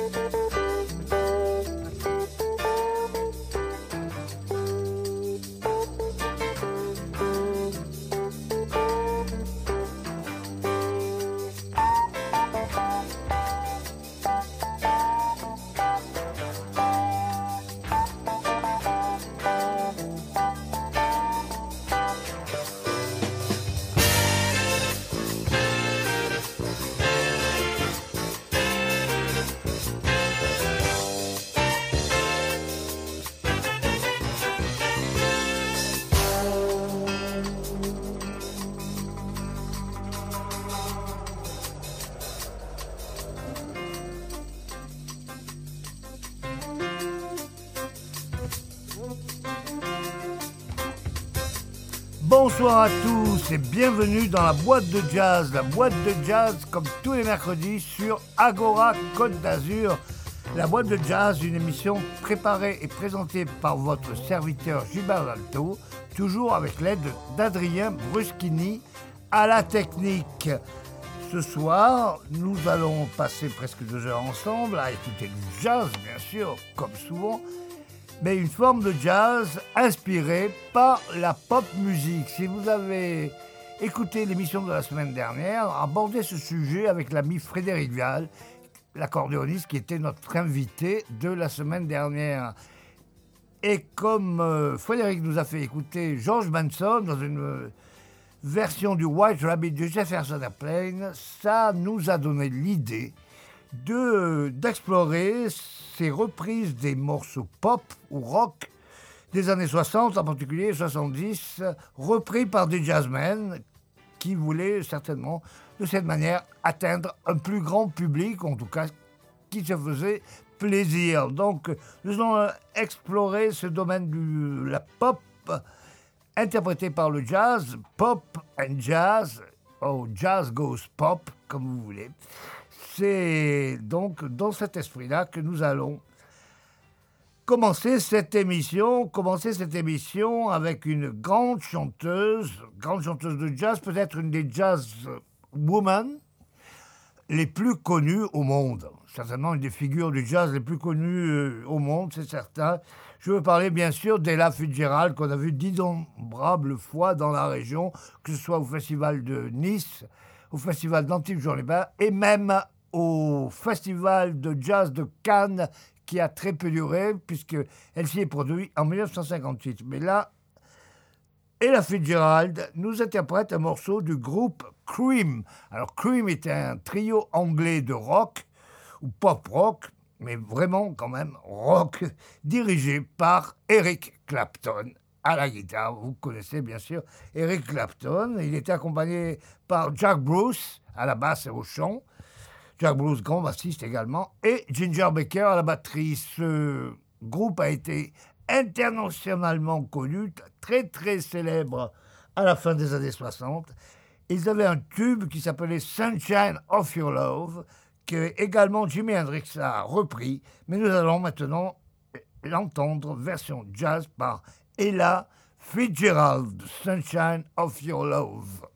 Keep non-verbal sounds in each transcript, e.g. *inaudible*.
Música Bonsoir à tous et bienvenue dans la boîte de jazz. La boîte de jazz comme tous les mercredis sur Agora Côte d'Azur. La boîte de jazz, une émission préparée et présentée par votre serviteur Gilbert Alto, toujours avec l'aide d'Adrien Bruschini à la technique. Ce soir, nous allons passer presque deux heures ensemble à écouter du jazz, bien sûr, comme souvent, mais une forme de jazz inspirée par la pop musique. Si vous avez écouté l'émission de la semaine dernière, abordé ce sujet avec l'ami Frédéric Vial, l'accordéoniste qui était notre invité de la semaine dernière. Et comme euh, Frédéric nous a fait écouter George Benson dans une euh, version du White Rabbit de Jefferson Airplane, ça nous a donné l'idée de d'explorer reprises des morceaux pop ou rock des années 60, en particulier 70, repris par des jazzmen qui voulaient certainement de cette manière atteindre un plus grand public, en tout cas qui se faisait plaisir. Donc nous allons explorer ce domaine de la pop interprété par le jazz, pop and jazz, ou jazz goes pop, comme vous voulez. C'est donc dans cet esprit-là que nous allons commencer cette émission, commencer cette émission avec une grande chanteuse, grande chanteuse de jazz, peut-être une des jazz women les plus connues au monde. Certainement une des figures du jazz les plus connues euh, au monde, c'est certain. Je veux parler bien sûr d'Ella Fitzgerald qu'on a vu d'innombrables fois dans la région, que ce soit au festival de Nice, au festival d'Antibes Journée et même au Festival de jazz de Cannes qui a très peu duré puisqu'elle s'y est produite en 1958. Mais là, Ella Fitzgerald nous interprète un morceau du groupe Cream. Alors Cream était un trio anglais de rock ou pop rock, mais vraiment quand même rock, dirigé par Eric Clapton à la guitare. Vous connaissez bien sûr Eric Clapton. Il était accompagné par Jack Bruce à la basse et au chant. Jack Bruce, grand bassiste également, et Ginger Baker à la batterie. Ce groupe a été internationalement connu, très très célèbre à la fin des années 60. Ils avaient un tube qui s'appelait Sunshine of Your Love, que également Jimi Hendrix a repris, mais nous allons maintenant l'entendre version jazz par Ella Fitzgerald, Sunshine of Your Love.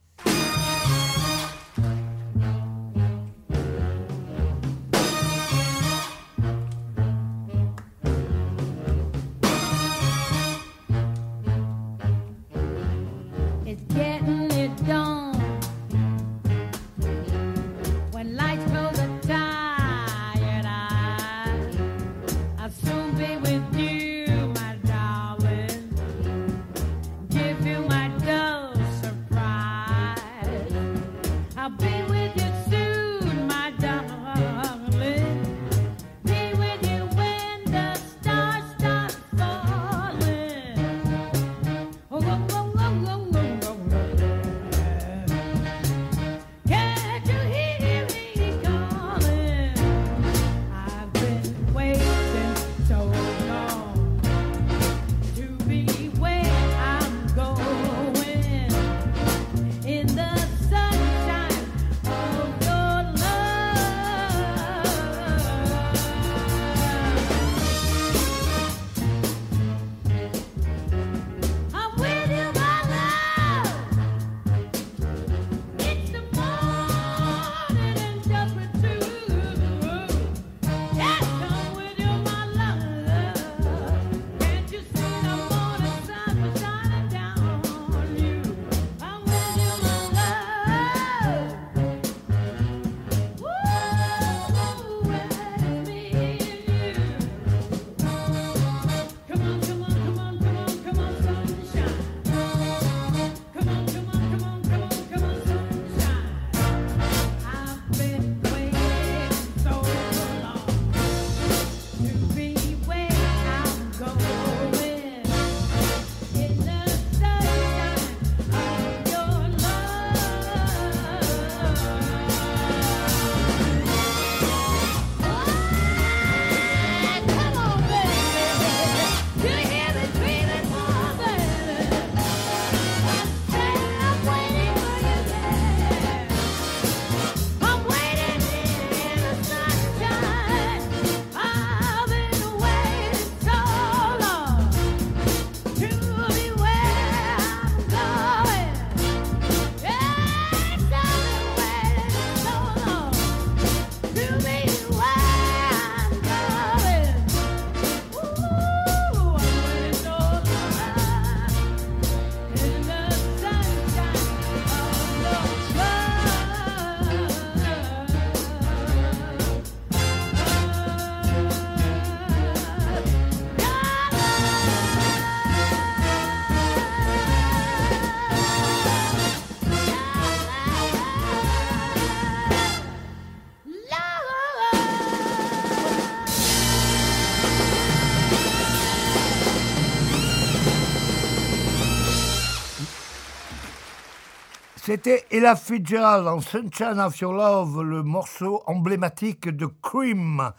C'était Ella Fitzgerald en Sunshine of Your Love, le morceau emblématique de Cream.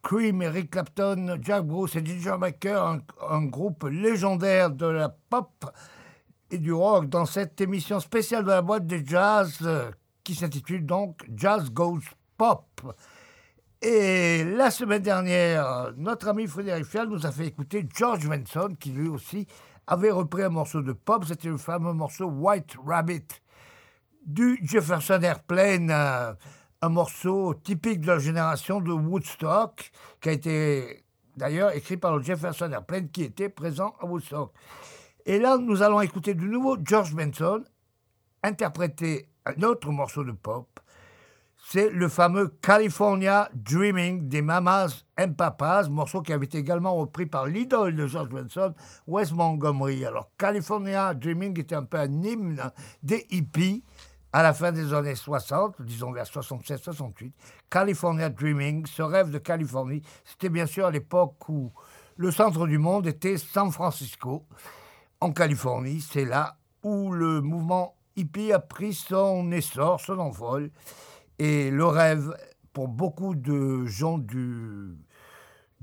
Cream, Eric Clapton, Jack Bruce et Ginger Baker, un, groupe légendaire de la pop et du rock dans cette émission spéciale de la boîte de jazz qui s'intitule donc Jazz Goes Pop. Et la semaine dernière, notre ami Frédéric Fial nous a fait écouter George Benson, qui lui aussi avait repris un morceau de pop, c'était le fameux morceau White Rabbit du Jefferson Airplane, euh, un morceau typique de la génération de Woodstock, qui a été d'ailleurs écrit par le Jefferson Airplane qui était présent à Woodstock. Et là, nous allons écouter de nouveau George Benson interpréter un autre morceau de pop, c'est le fameux California Dreaming des Mamas and Papas, morceau qui avait été également repris par l'idole de George Benson, Wes Montgomery. Alors, California Dreaming était un peu un hymne des hippies à la fin des années 60, disons vers 67-68. California Dreaming, ce rêve de Californie, c'était bien sûr à l'époque où le centre du monde était San Francisco, en Californie. C'est là où le mouvement hippie a pris son essor, son envol. Et le rêve, pour beaucoup de gens du,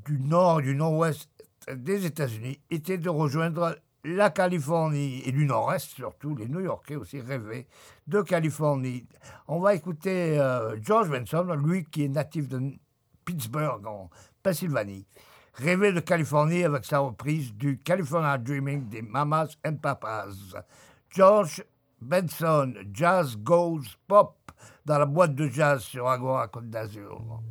du nord, du nord-ouest des États-Unis, était de rejoindre la Californie et du nord-est surtout, les New-Yorkais aussi rêvaient de Californie. On va écouter euh, George Benson, lui qui est natif de Pittsburgh en Pennsylvanie, rêver de Californie avec sa reprise du California Dreaming des Mamas and Papas. George Benson, Jazz Goes Pop dans la boîte de jazz sur Agora Côte d'Azur.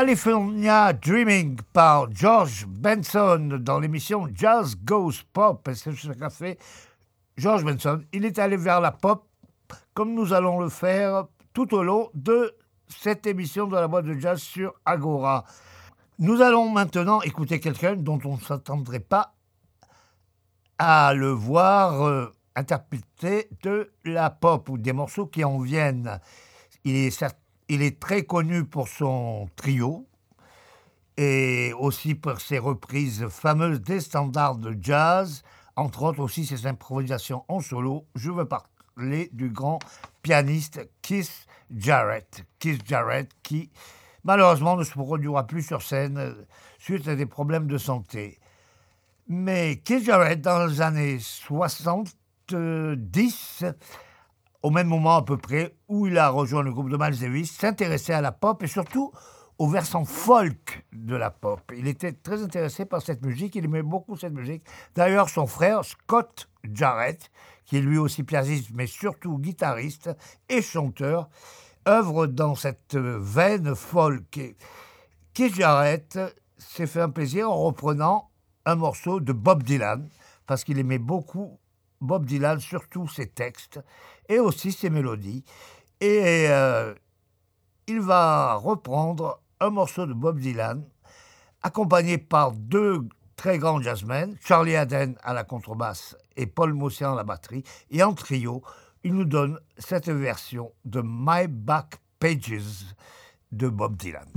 California Dreaming par George Benson dans l'émission Jazz Goes Pop. Et c'est ce qu'a fait George Benson. Il est allé vers la pop comme nous allons le faire tout au long de cette émission de la boîte de jazz sur Agora. Nous allons maintenant écouter quelqu'un dont on ne s'attendrait pas à le voir euh, interpréter de la pop ou des morceaux qui en viennent. Il est certain il est très connu pour son trio et aussi pour ses reprises fameuses des standards de jazz, entre autres aussi ses improvisations en solo. Je veux parler du grand pianiste Keith Jarrett. Keith Jarrett qui malheureusement ne se produira plus sur scène suite à des problèmes de santé. Mais Keith Jarrett, dans les années 70, au même moment à peu près où il a rejoint le groupe de Miles s'intéressait à la pop et surtout au versant folk de la pop. Il était très intéressé par cette musique, il aimait beaucoup cette musique. D'ailleurs, son frère, Scott Jarrett, qui est lui aussi pianiste, mais surtout guitariste et chanteur, œuvre dans cette veine folk. Keith Jarrett s'est fait un plaisir en reprenant un morceau de Bob Dylan, parce qu'il aimait beaucoup Bob Dylan, surtout ses textes et aussi ses mélodies. Et euh, il va reprendre un morceau de Bob Dylan, accompagné par deux très grands jazzmen, Charlie Haden à la contrebasse et Paul Mossian à la batterie, et en trio, il nous donne cette version de My Back Pages de Bob Dylan.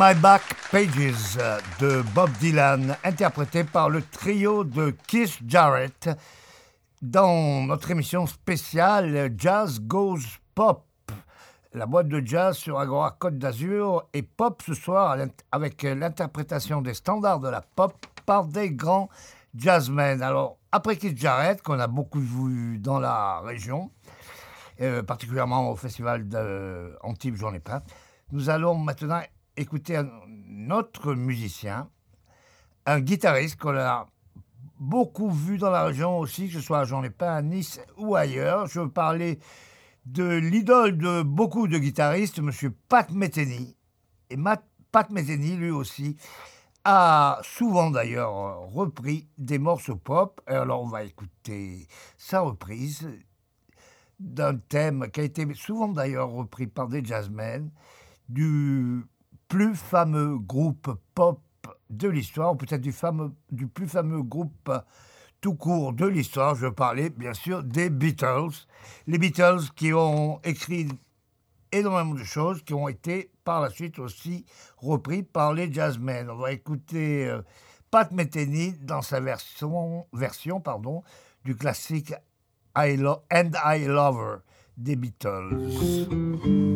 My Back Pages de Bob Dylan, interprété par le trio de Keith Jarrett dans notre émission spéciale Jazz Goes Pop. La boîte de jazz sur Agora Côte d'Azur et pop ce soir avec l'interprétation des standards de la pop par des grands jazzmen. Alors, après Keith Jarrett, qu'on a beaucoup vu dans la région, euh, particulièrement au festival d'Antibes, j'en ai pas, nous allons maintenant écouter un autre musicien, un guitariste qu'on a beaucoup vu dans la région aussi, que ce soit à Jean Lépin, à Nice ou ailleurs. Je veux parler de l'idole de beaucoup de guitaristes, M. Pat Metheny. Et Pat Metheny, lui aussi, a souvent d'ailleurs repris des morceaux pop. Alors on va écouter sa reprise d'un thème qui a été souvent d'ailleurs repris par des jazzmen, du plus fameux groupe pop de l'histoire, ou peut-être du, plus fameux groupe tout court de l'histoire. Je parlais bien sûr des Beatles. Les Beatles qui ont écrit énormément de choses, qui ont été par la suite aussi repris par les jazzmen. On va écouter euh, Pat Metheny dans sa version, version pardon, du classique I And I Love Her des Beatles.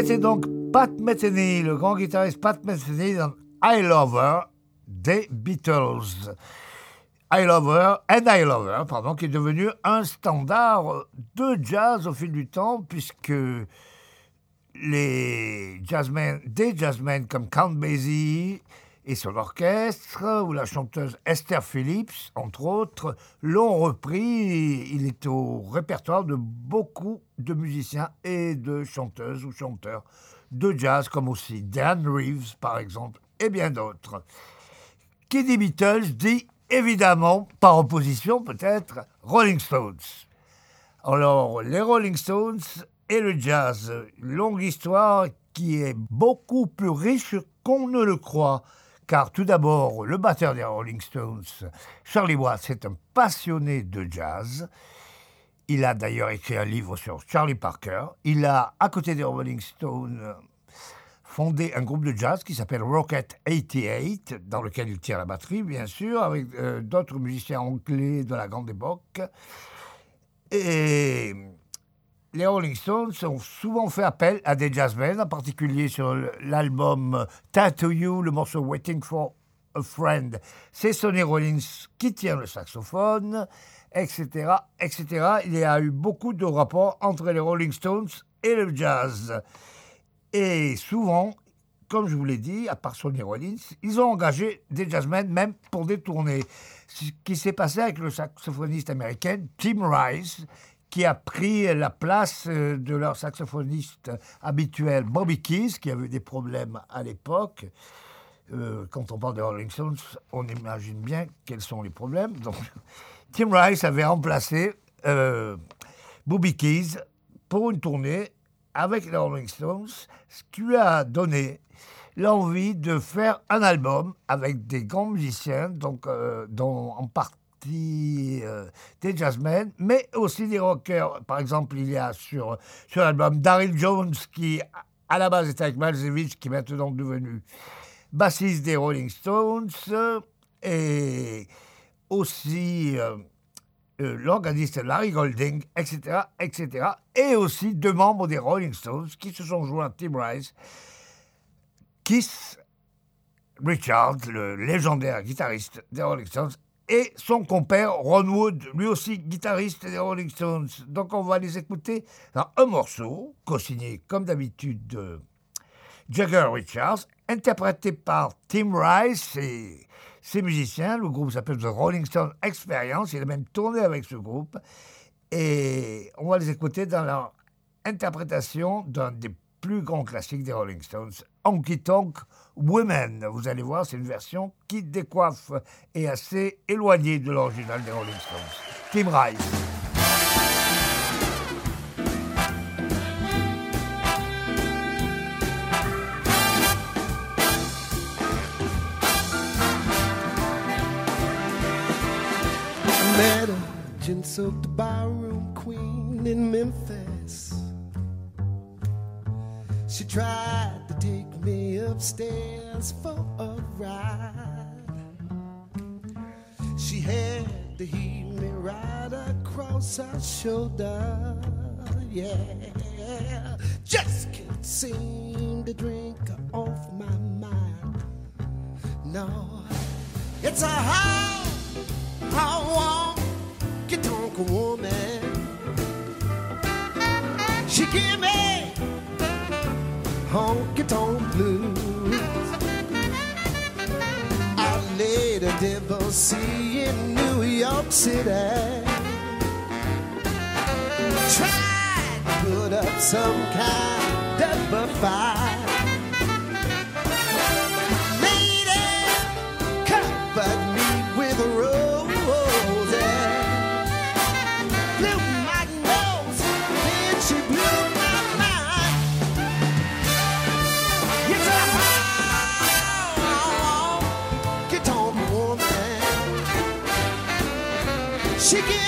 C'était donc Pat Metheny, le grand guitariste Pat Metheny dans I Love Her des Beatles. I Love Her and I Love Her, pardon, qui est devenu un standard de jazz au fil du temps, puisque les jazzmen, des jazzmen comme Count Basie et son orchestre, ou la chanteuse Esther Phillips, entre autres, l'ont repris. Il est au répertoire de beaucoup de musiciens et de chanteuses ou chanteurs de jazz, comme aussi Dan Reeves, par exemple, et bien d'autres. Qui dit Beatles dit évidemment, par opposition peut-être, Rolling Stones. Alors, les Rolling Stones et le jazz, longue histoire qui est beaucoup plus riche qu'on ne le croit. Car tout d'abord, le batteur des Rolling Stones, Charlie Watts, est un passionné de jazz. Il a d'ailleurs écrit un livre sur Charlie Parker. Il a, à côté des Rolling Stones, fondé un groupe de jazz qui s'appelle Rocket 88, dans lequel il tient la batterie, bien sûr, avec euh, d'autres musiciens anglais de la grande époque. Les Rolling Stones ont souvent fait appel à des jazzmen, en particulier sur l'album Tattoo You, le morceau Waiting for a Friend. C'est Sonny Rollins qui tient le saxophone, etc., etc. Il y a eu beaucoup de rapports entre les Rolling Stones et le jazz. Et souvent, comme je vous l'ai dit, à part Sonny Rollins, ils ont engagé des jazzmen même pour des tournées. Ce qui s'est passé avec le saxophoniste américain Tim Rice, qui a pris la place euh, de leur saxophoniste habituel Bobby Keys, qui avait des problèmes à l'époque. Euh, quand on parle de Rolling Stones, on imagine bien quels sont les problèmes. Donc, *laughs* Tim Rice avait remplacé euh, Bobby Keys pour une tournée avec les Rolling Stones, ce qui lui a donné l'envie de faire un album avec des grands musiciens, donc, dont en partie euh, des jazzmen, mais aussi des rockers. Par exemple, il y a sur, sur l'album Daryl Jones, qui à la base était avec Malzevich, qui est maintenant devenu bassiste des Rolling Stones, et aussi euh, euh, l'organiste Larry Golding, etc., etc., et aussi deux membres des Rolling Stones qui se sont joints à Tim Rice, Keith Richards, le légendaire guitariste des Rolling Stones, et son compère Ron Wood, lui aussi guitariste des Rolling Stones. Donc on va les écouter dans un morceau, co-signé comme d'habitude de Jagger Richards, interprété par Tim Rice et ses musiciens. Le groupe s'appelle The Rolling Stone Experience. Il a même tourné avec ce groupe. Et on va les écouter dans leur interprétation d'un des plus grands classiques des Rolling Stones, Honky Tonk Women. Vous allez voir, c'est une version qui décoiffe et assez éloignée de l'original des Rolling Stones. Tim Rice. She tried to take me upstairs for a ride. She had to heave me right across her shoulder. Yeah, just can't seem to drink off my mind. No, it's a how, how honky tonk woman. She give me honky tonk blues. I laid a devil see in New York City. Tried to put up some kind of a fight. chicken.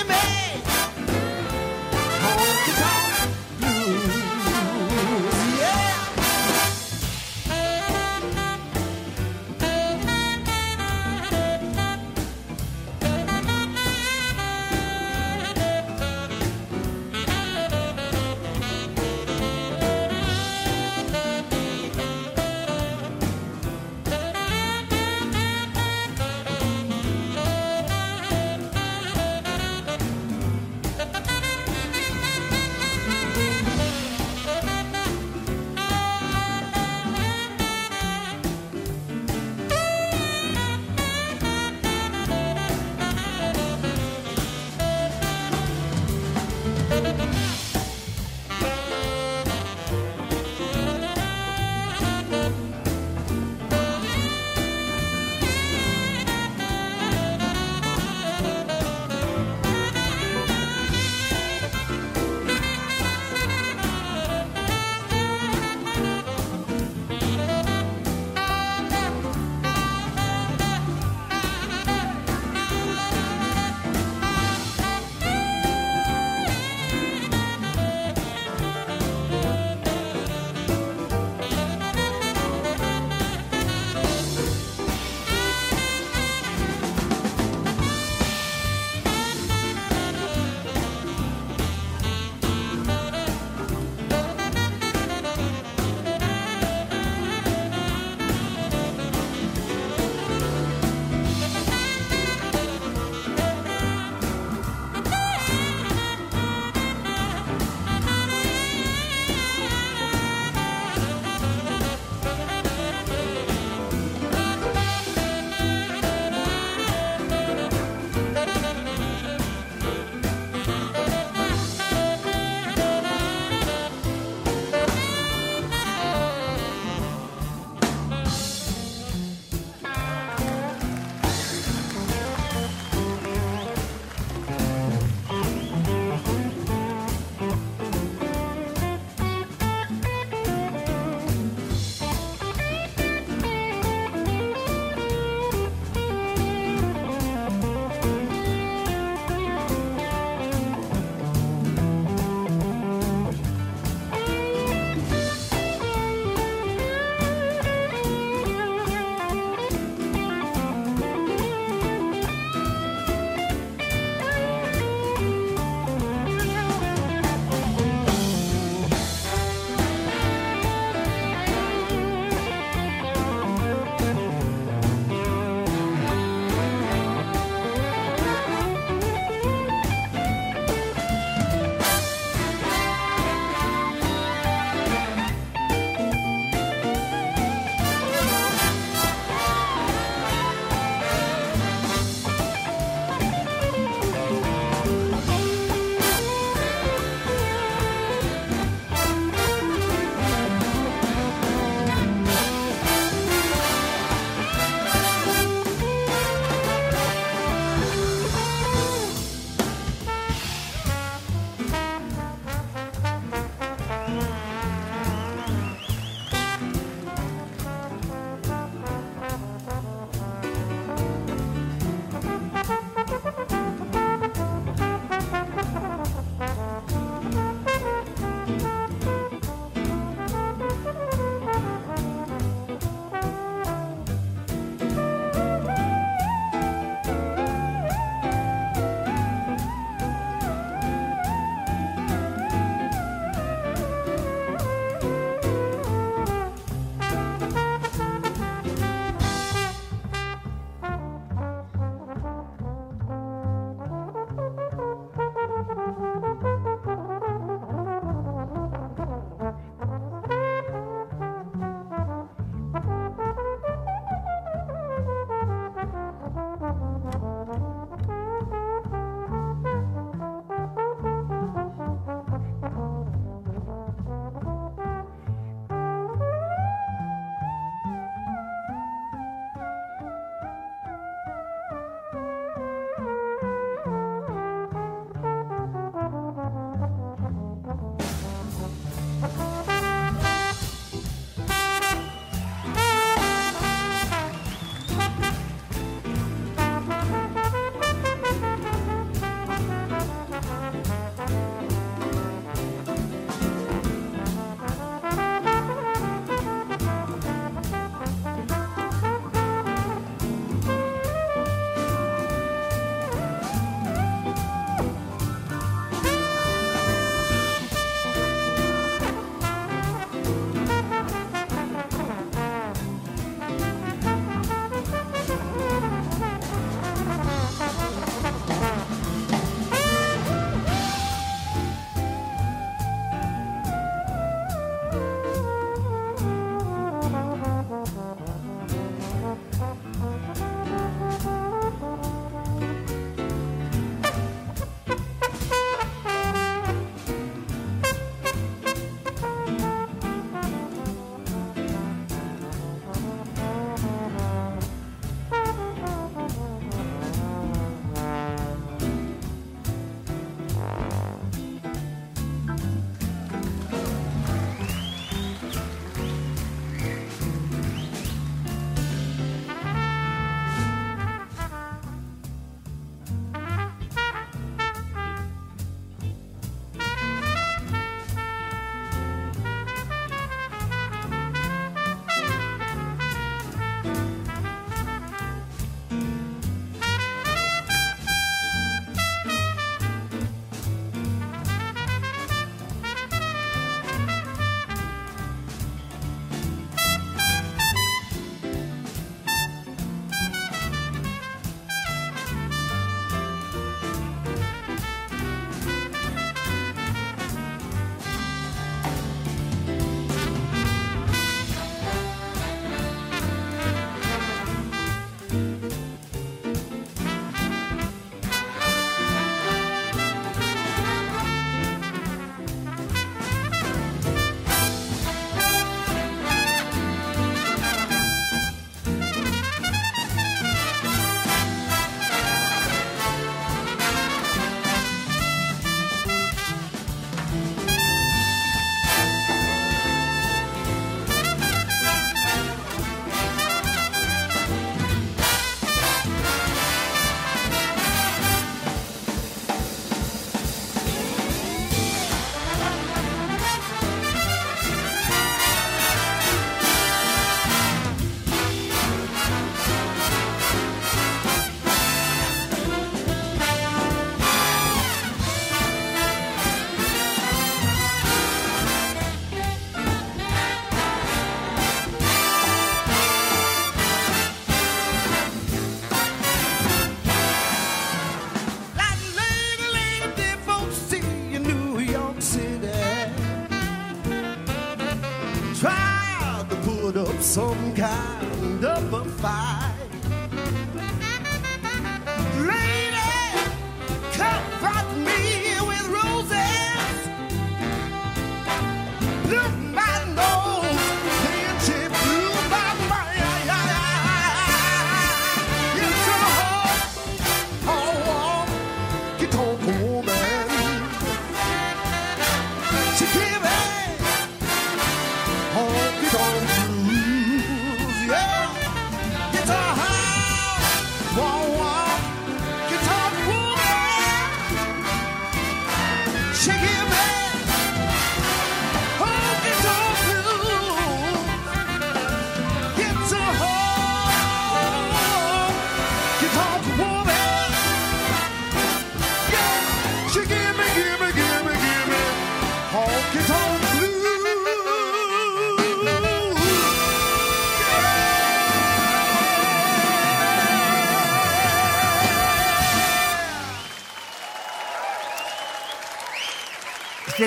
sky.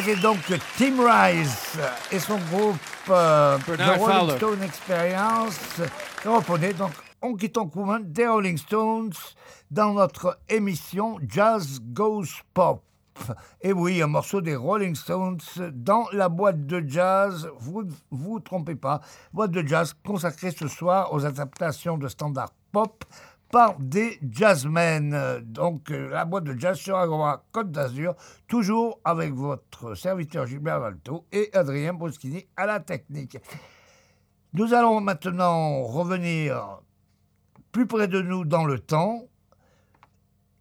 C'était donc Tim Rice et son groupe euh, The Rolling. Stone Experience qui reprenait donc Honky Tonk Woman des Rolling Stones dans notre émission Jazz Goes Pop. Et oui, un morceau des Rolling Stones dans la boîte de jazz, vous ne vous trompez pas, boîte de jazz consacrée ce soir aux adaptations de standards pop par des jazzmen. Donc euh, la boîte de jazz sur Agora Côte d'Azur, toujours avec votre serviteur Gilbert Valto et Adrien Boschini à la technique. Nous allons maintenant revenir plus près de nous dans le temps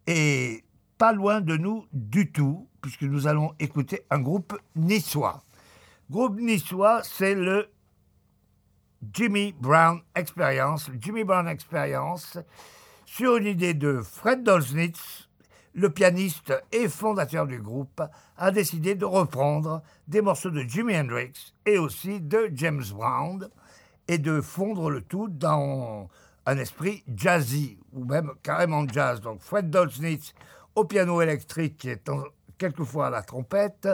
et pas loin de nous du tout, puisque nous allons écouter un groupe niçois. Groupe niçois, c'est le Jimmy Brown Experience. Jimmy Brown Experience, sur une idée de Fred Dolznitz, le pianiste et fondateur du groupe, a décidé de reprendre des morceaux de Jimi Hendrix et aussi de James Brown et de fondre le tout dans un esprit jazzy ou même carrément jazz. Donc Fred Dolznitz au piano électrique et quelquefois à la trompette,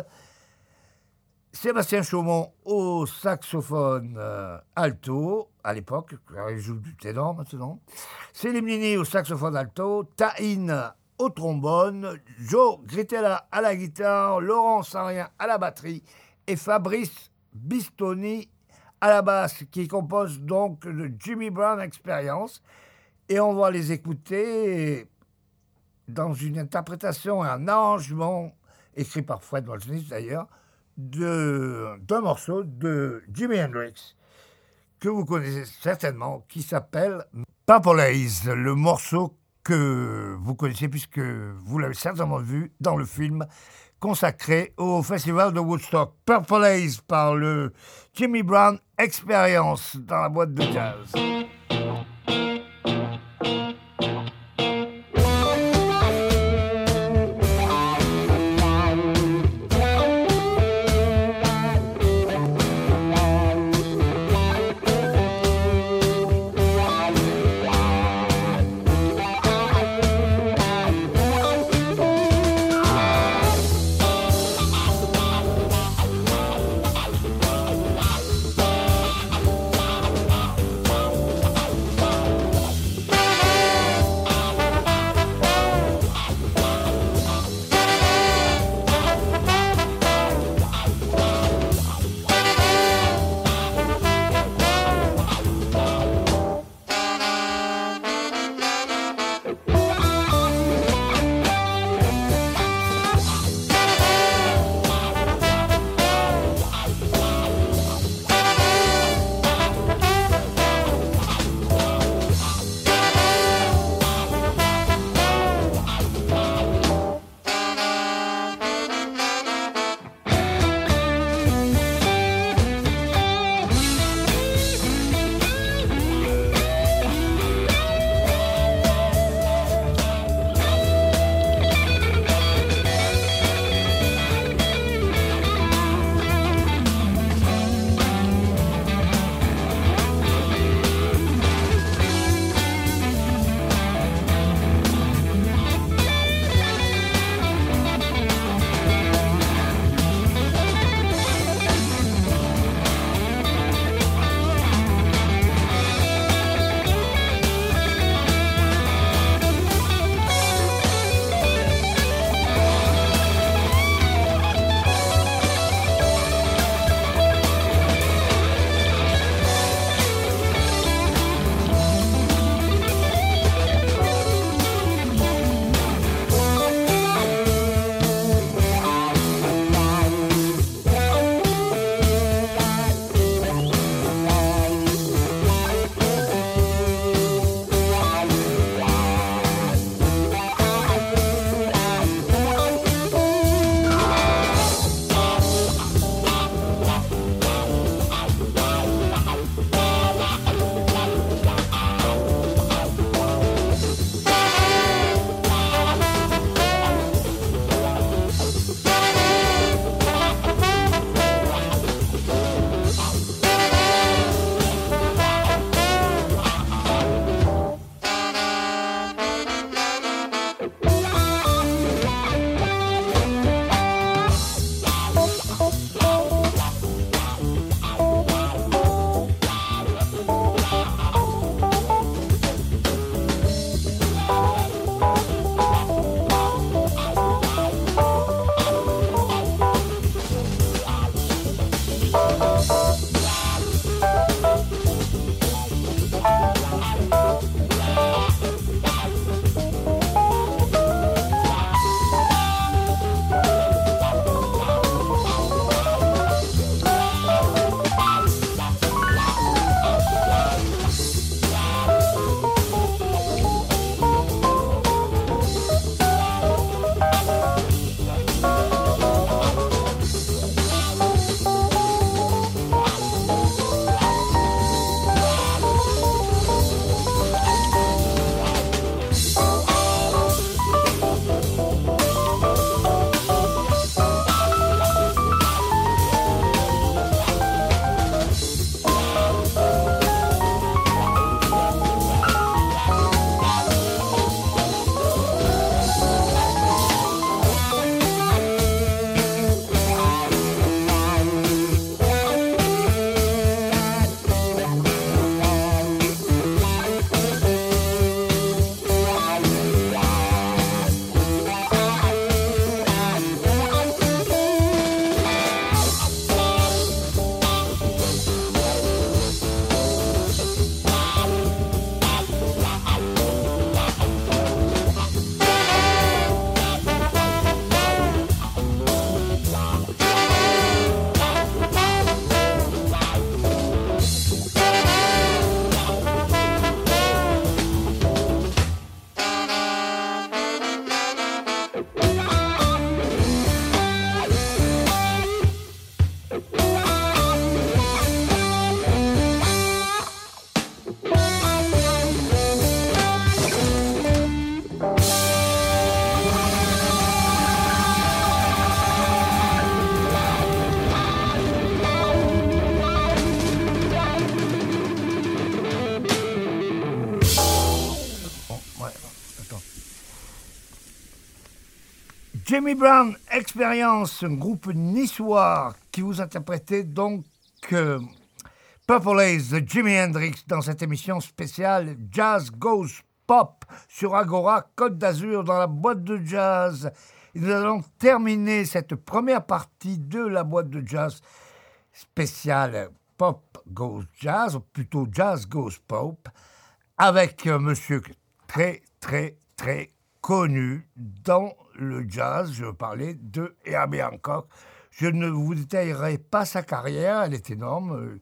Sébastien Chaumont au saxophone euh, alto, à l'époque, il joue du ténor maintenant. Céline Nini au saxophone alto, Taïn au trombone, Joe Gritella à la guitare, Laurent Sarien à la batterie et Fabrice Bistoni à la basse, qui compose donc de Jimmy Brown Experience. Et on va les écouter dans une interprétation et un arrangement, écrit par Fred Smith d'ailleurs, d'un morceau de Jimi Hendrix, que vous connaissez certainement, qui s'appelle Purple Haze, le morceau que vous connaissez puisque vous l'avez certainement vu dans le film consacré au festival de Woodstock. Purple Haze par le Jimmy Brown Experience dans la boîte de jazz. Jimmy Brown Experience, un groupe niçois qui vous interprétait donc euh, Purple Haze de Jimi Hendrix dans cette émission spéciale Jazz Goes Pop sur Agora Côte d'Azur dans la boîte de jazz. Nous allons terminer cette première partie de la boîte de jazz spéciale Pop Goes Jazz, ou plutôt Jazz Goes Pop, avec un monsieur très, très, très connu dans le jazz. Je parlais de Herbie Hancock. Je ne vous détaillerai pas sa carrière, elle est énorme.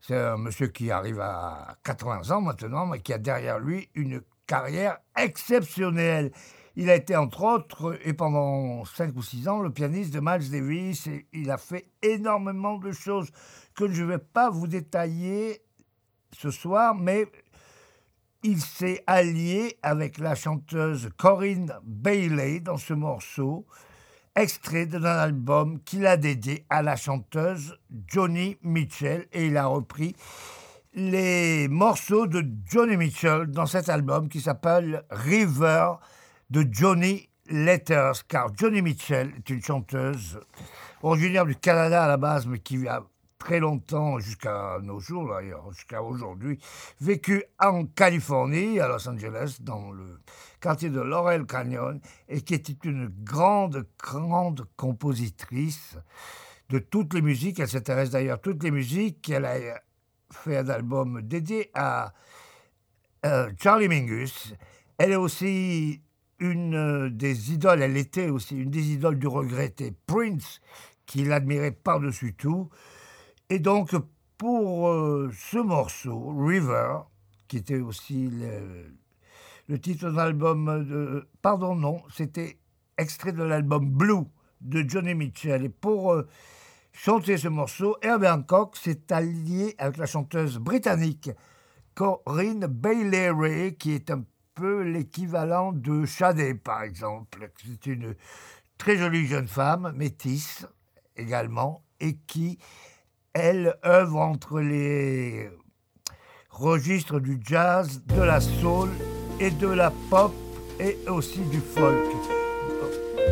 C'est un monsieur qui arrive à 80 ans maintenant, mais qui a derrière lui une carrière exceptionnelle. Il a été entre autres, et pendant 5 ou 6 ans, le pianiste de Miles Davis, il a fait énormément de choses que je ne vais pas vous détailler ce soir, mais il s'est allié avec la chanteuse Corinne Bailey dans ce morceau, extrait d'un album qu'il a dédié à la chanteuse Johnny Mitchell, et il a repris les morceaux de Johnny Mitchell dans cet album qui s'appelle River de Johnny Letters, car Johnny Mitchell est une chanteuse originaire du Canada à la base, mais qui a très longtemps, jusqu'à nos jours d'ailleurs, jusqu'à aujourd'hui, vécu en Californie, à Los Angeles, dans le quartier de Laurel Canyon, et qui était une grande, grande compositrice de toutes les musiques. Elle s'intéresse d'ailleurs à toutes les musiques. Elle a fait un album dédié à euh, Charlie Mingus. Elle est aussi une des idoles, elle était aussi une des idoles du regretté Prince, qui l'admirait par-dessus tout. Et donc, pour euh, ce morceau, River, qui était aussi le, titre d'un album de... Pardon, non, c'était extrait de l'album Blue de Johnny Mitchell. Et pour chanter ce morceau, Herbie Hancock s'est allié avec la chanteuse britannique Corinne Bailey qui est un peu l'équivalent de Shadé, par exemple. C'est une très jolie jeune femme, métisse également, et qui, elle, œuvre entre les registres du jazz, de la soul et de la pop et aussi du folk.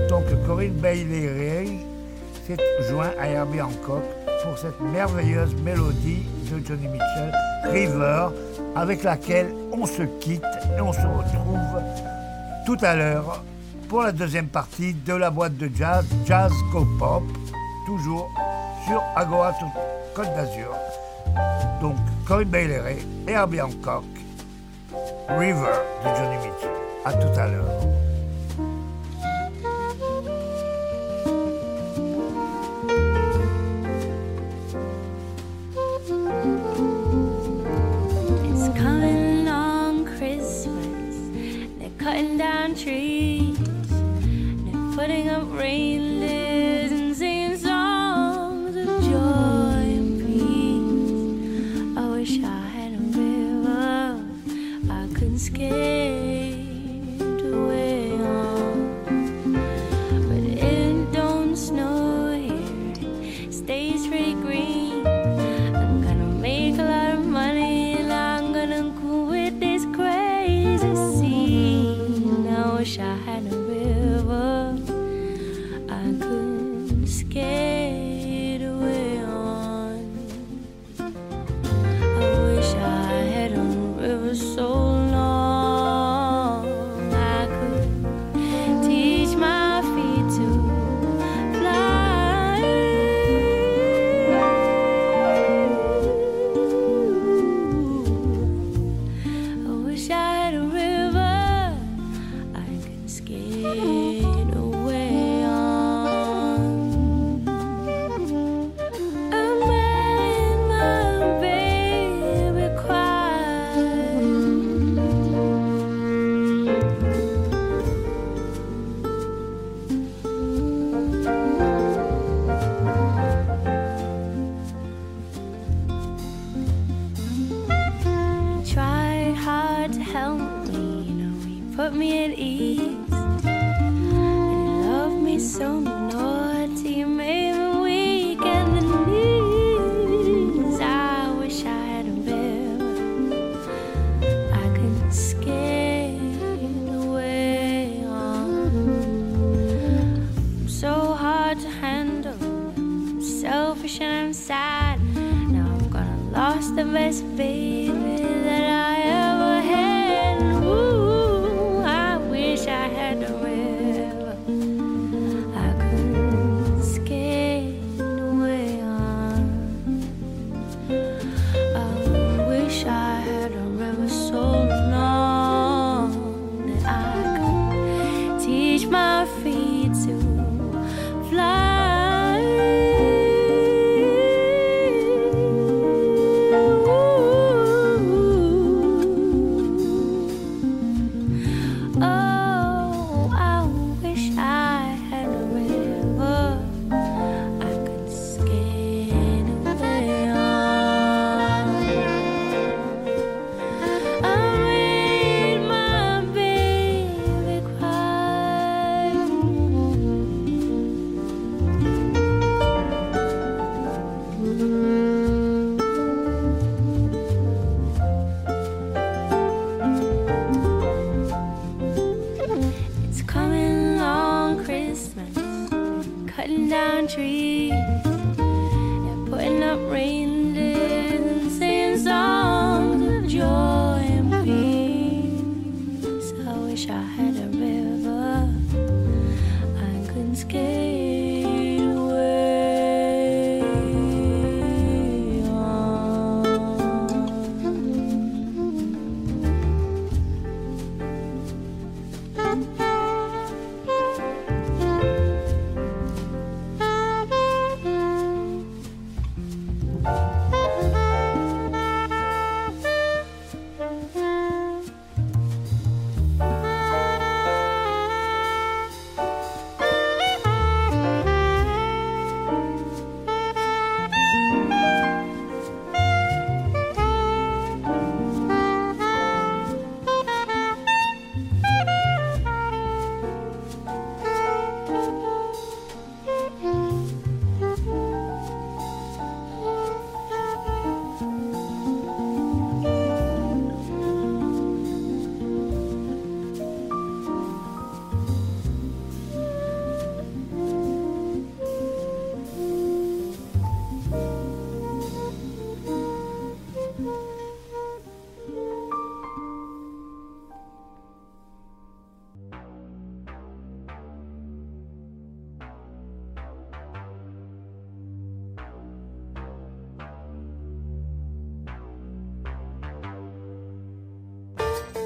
Donc Corinne Bailey Ray s'est joint à Herbie Hancock pour cette merveilleuse mélodie de Johnny Mitchell, River, avec laquelle on se quitte et on se retrouve tout à l'heure pour la deuxième partie de la boîte de jazz, Jazz Go Pop, toujours sur Agora Côte d'Azur. Donc Corinne Bailey et Herbie Hancock, River de Johnny Mitchell. À tout à l'heure.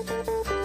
C'est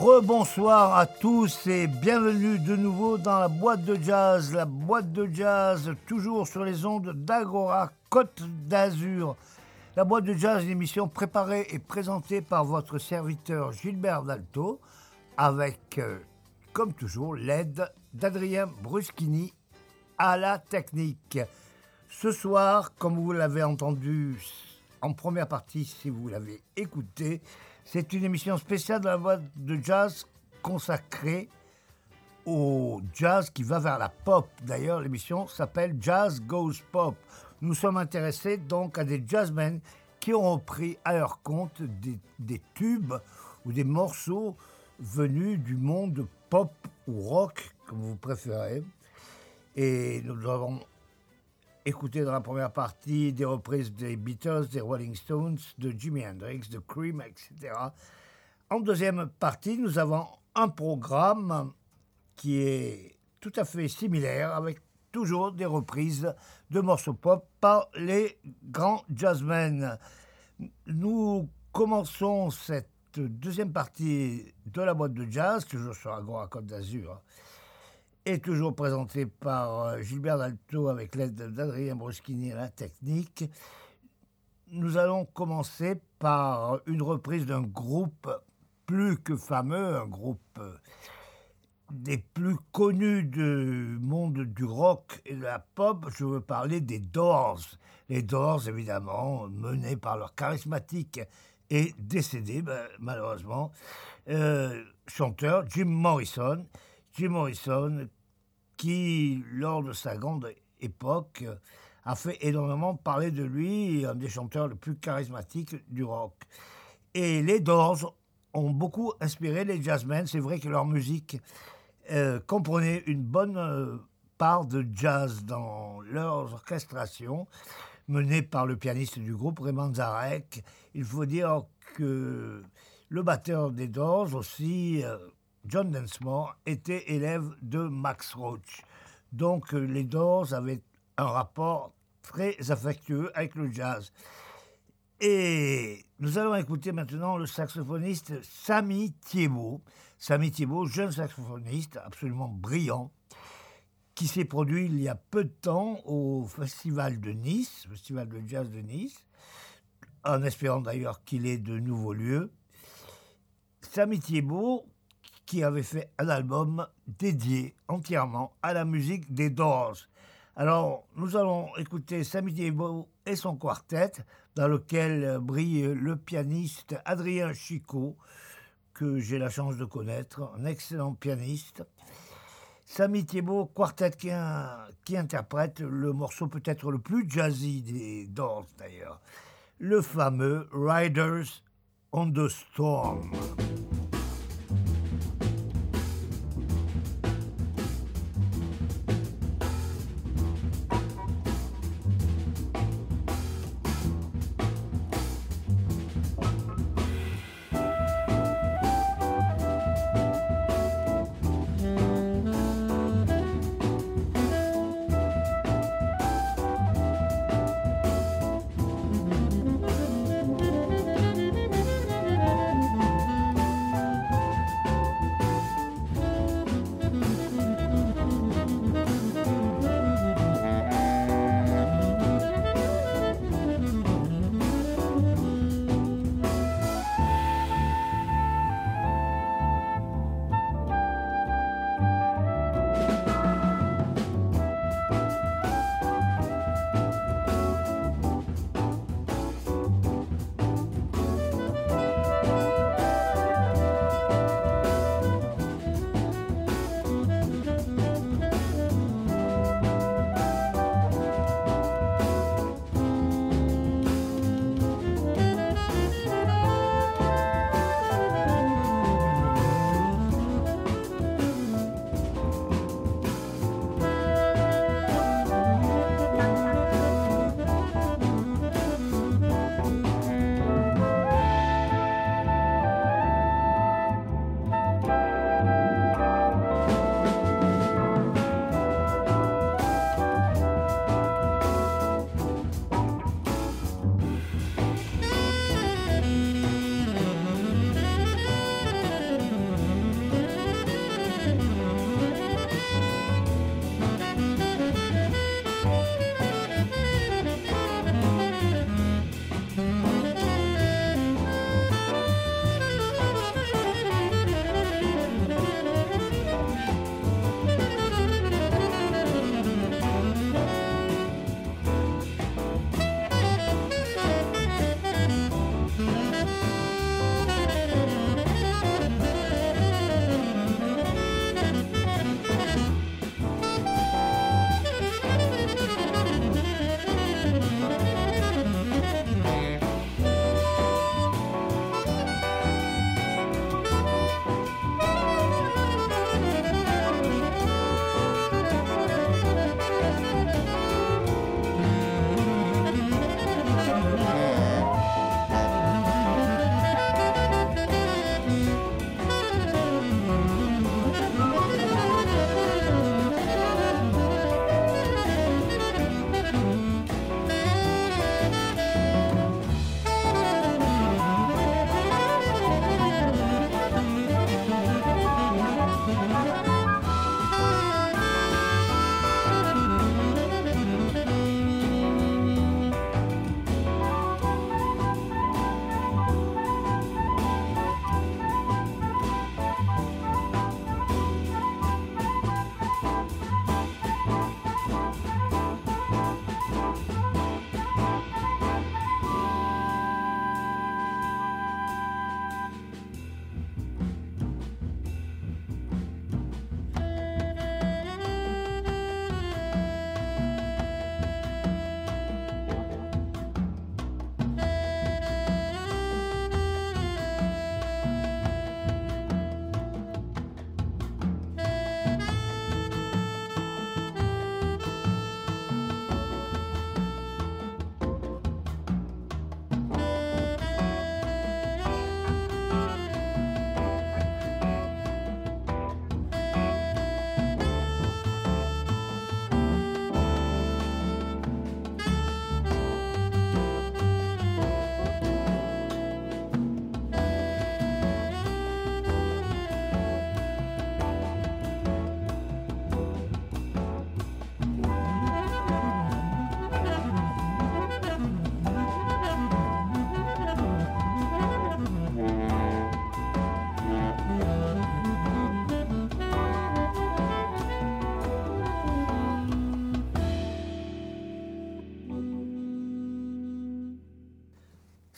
Rebonsoir à tous et bienvenue de nouveau dans la boîte de jazz. La boîte de jazz, toujours sur les ondes d'Agora Côte d'Azur. La boîte de jazz, une émission préparée et présentée par votre serviteur Gilbert Dalto, avec, euh, comme toujours, l'aide d'Adrien Bruschini à la technique. Ce soir, comme vous l'avez entendu en première partie, si vous l'avez écouté, c'est une émission spéciale de la boîte de jazz consacrée au jazz qui va vers la pop. D'ailleurs, l'émission s'appelle Jazz Goes Pop. Nous sommes intéressés donc à des jazzmen qui ont repris à leur compte des, des tubes ou des morceaux venus du monde pop ou rock, comme vous préférez. Et nous avons écouté dans la première partie des reprises des Beatles, des Rolling Stones, de Jimi Hendrix, de Cream, etc. En deuxième partie, nous avons un programme qui est tout à fait similaire avec toujours des reprises de morceaux pop par les grands jazzmen. Nous commençons cette deuxième partie de la boîte de jazz, toujours sur Agora Côte d'Azur, toujours présentée par euh, Gilbert Dalto avec l'aide d'Adrien Bruschini à la technique. Nous allons commencer par une reprise d'un groupe plus que fameux, un groupe euh, des plus connus du monde du rock et de la pop, je veux parler des Doors. Les Doors, évidemment, menés par leur charismatique et décédé, ben, malheureusement, euh, chanteur Jim Morrison. Jim Morrison, qui, lors de sa grande époque, a fait énormément parler de lui, un des chanteurs les plus charismatiques du rock. Et les Doors ont beaucoup inspiré les jazzmen. C'est vrai que leur musique euh, comprenaient une bonne euh, part de jazz dans leurs orchestrations, menées par le pianiste du groupe Raymond Zarek. Il faut dire que le batteur des Doors aussi, euh, John Densmore, était élève de Max Roach. Donc les Doors avaient un rapport très affectueux avec le jazz. Et nous allons écouter maintenant le saxophoniste Samy Thiebaud. Samy Thiebaud, jeune saxophoniste absolument brillant, qui s'est produit il y a peu de temps au Festival de Nice, Festival de Jazz de Nice, en espérant d'ailleurs qu'il ait de nouveaux lieux. Samy Thiebaud, qui avait fait un album dédié entièrement à la musique des Doors. Alors, nous allons écouter Samy Thiebaud et son quartet, dans lequel brille le pianiste Adrien Chicot, que j'ai la chance de connaître, un excellent pianiste. Samy Thiebaud, quartet qui, qui interprète le morceau peut-être le plus jazzy des Doors d'ailleurs, le fameux Riders on the Storm.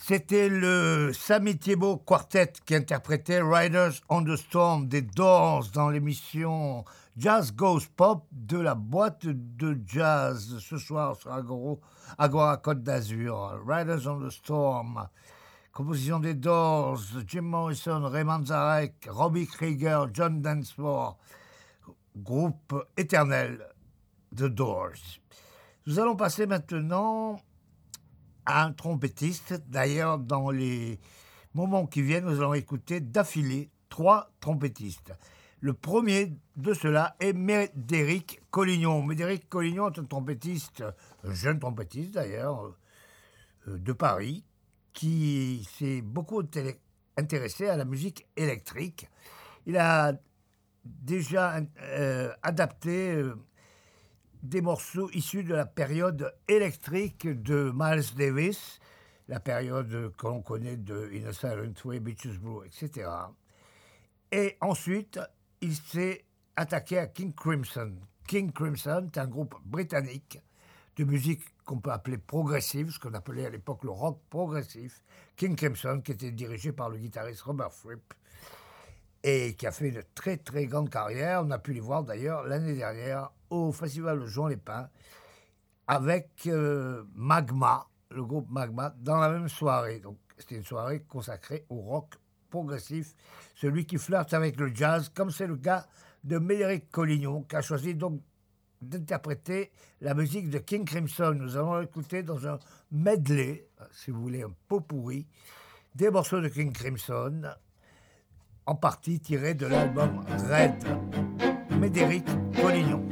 C'était le Sammy Quartet qui interprétait Riders on the Storm des Doors dans l'émission Jazz Goes Pop de la boîte de jazz ce soir sur Agora, Côte d'Azur. Riders on the Storm, composition des Doors, Jim Morrison, Ray Manzarek, Robbie Krieger, John Densmore, groupe éternel The Doors. Nous allons passer maintenant un trompettiste. D'ailleurs, dans les moments qui viennent, nous allons écouter d'affilée trois trompettistes. Le premier de cela est Médéric Collignon. Médéric Collignon est un trompettiste, un jeune trompettiste d'ailleurs, euh, de Paris, qui s'est beaucoup intéressé à la musique électrique. Il a déjà euh, adapté euh, des morceaux issus de la période électrique de Miles Davis, la période que l'on connaît de In a Silent Way, Beaches Blue, etc. Et ensuite, il s'est attaqué à King Crimson. King Crimson est un groupe britannique de musique qu'on peut appeler progressive, ce qu'on appelait à l'époque le rock progressif. King Crimson, qui était dirigé par le guitariste Robert Fripp et qui a fait une très très grande carrière. On a pu les voir d'ailleurs l'année dernière au festival Jean Lépin avec euh, Magma, le groupe Magma, dans la même soirée. Donc c'était une soirée consacrée au rock progressif, celui qui flirte avec le jazz, comme c'est le cas de Médéric Collignon, qui a choisi donc d'interpréter la musique de King Crimson. Nous allons écouter dans un medley, si vous voulez, un pot pourri, des morceaux de King Crimson, en partie tirés de l'album Red. Médéric Collignon.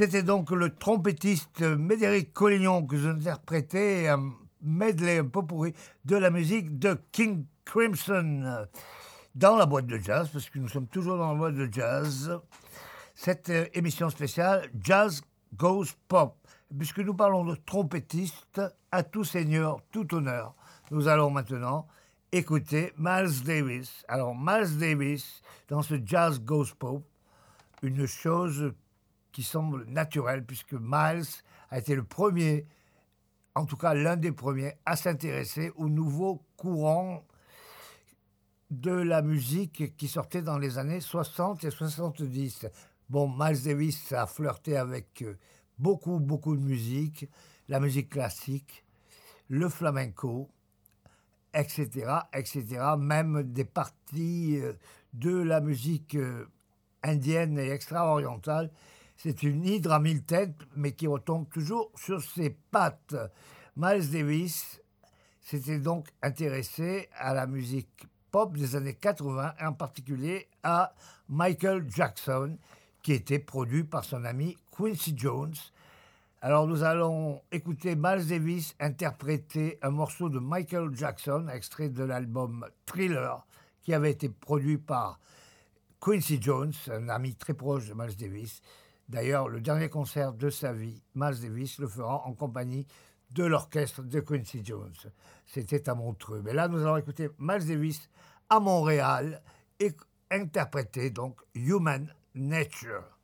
C'était donc le trompettiste Médéric Collignon que je interprétais un medley un peu pourri de la musique de King Crimson dans la boîte de jazz, parce que nous sommes toujours dans la boîte de jazz. Cette euh, émission spéciale, Jazz Goes Pop, puisque nous parlons de trompettiste, à tout seigneur, tout honneur. Nous allons maintenant écouter Miles Davis. Alors, Miles Davis, dans ce Jazz Goes Pop, une chose qui semble naturelle, puisque Miles a été le premier, en tout cas l'un des premiers, à s'intéresser au nouveau courant de la musique qui sortait dans les années 60 et 70. Bon, Miles Davis a flirté avec euh, beaucoup, beaucoup de musique, la musique classique, le flamenco, etc., etc., même des parties euh, de la musique euh, indienne et extra-orientale. C'est une hydre à mille têtes, mais qui retombe toujours sur ses pattes. Miles Davis s'était donc intéressé à la musique pop des années 80, en particulier à Michael Jackson, qui était produit par son ami Quincy Jones. Alors nous allons écouter Miles Davis interpréter un morceau de Michael Jackson, extrait de l'album Thriller, qui avait été produit par Quincy Jones, un ami très proche de Miles Davis. D'ailleurs, le dernier concert de sa vie, Miles Davis le fera en compagnie de l'orchestre de Quincy Jones. C'était à Montreux. Mais là, nous allons écouter Miles Davis à Montréal et interpréter donc Human Nature.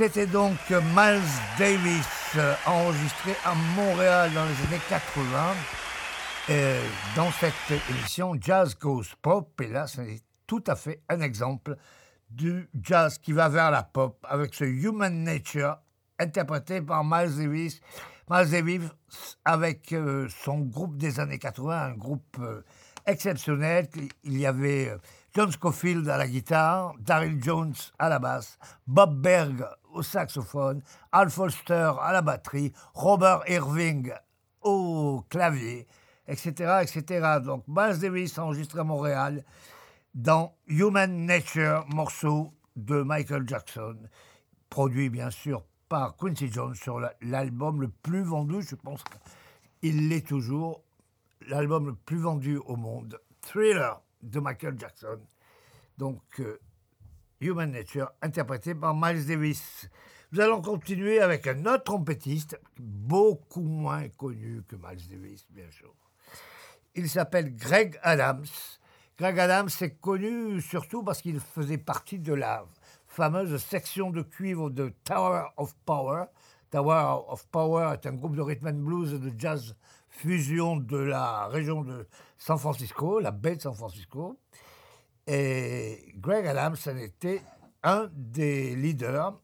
C'était donc Miles Davis, euh, enregistré à Montréal dans les années 80. Et dans cette émission, Jazz Goes Pop, et là, c'est tout à fait un exemple du jazz qui va vers la pop avec ce Human Nature interprété par Miles Davis. Miles Davis avec euh, son groupe des années 80, un groupe euh, exceptionnel. Il y avait John Scofield à la guitare, Daryl Jones à la basse, Bob Berg au saxophone, Al Foster à la batterie, Robert Irving au clavier, etc., etc. Donc Miles Davis enregistré à Montréal dans Human Nature, morceau de Michael Jackson, produit bien sûr par Quincy Jones sur l'album le plus vendu, je pense qu'il l'est toujours, l'album le plus vendu au monde, Thriller de Michael Jackson. Donc, euh, Human Nature, interprété par Miles Davis. Nous allons continuer avec un autre trompettiste, beaucoup moins connu que Miles Davis, bien sûr. Il s'appelle Greg Adams. Greg Adams est connu surtout parce qu'il faisait partie de la fameuse section de cuivre de Tower of Power. Tower of Power est un groupe de rhythm and blues et de jazz fusion de la région de San Francisco, la baie de San Francisco. Et Greg Adams en était un des leaders.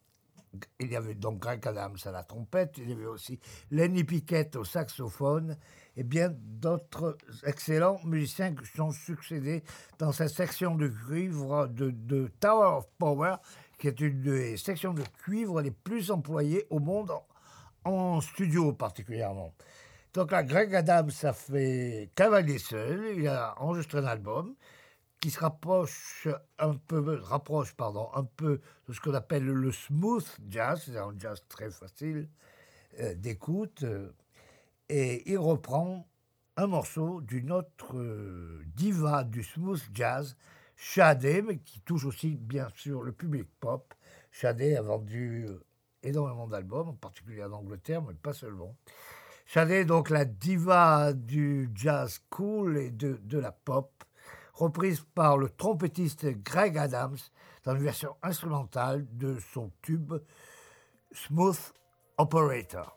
Il y avait donc Greg Adams à la trompette, il y avait aussi Lenny Piquet au saxophone et bien d'autres excellents musiciens qui sont succédés dans cette section de cuivre de, Tower of Power, qui est une des sections de cuivre les plus employées au monde, en, studio particulièrement. Donc là, Greg Adams a fait cavalier seul, il a enregistré un album qui se rapproche un peu, rapproche pardon, un peu de ce qu'on appelle le smooth jazz, c'est un jazz très facile euh, d'écoute. Euh, et il reprend un morceau d'une autre euh, diva du smooth jazz, Shadé, mais qui touche aussi bien sûr le public pop. Shadé a vendu énormément d'albums, en particulier en Angleterre, mais pas seulement. Shadé donc la diva du jazz cool et de, de la pop, reprise par le trompettiste Greg Adams dans une version instrumentale de son tube Smooth Operator.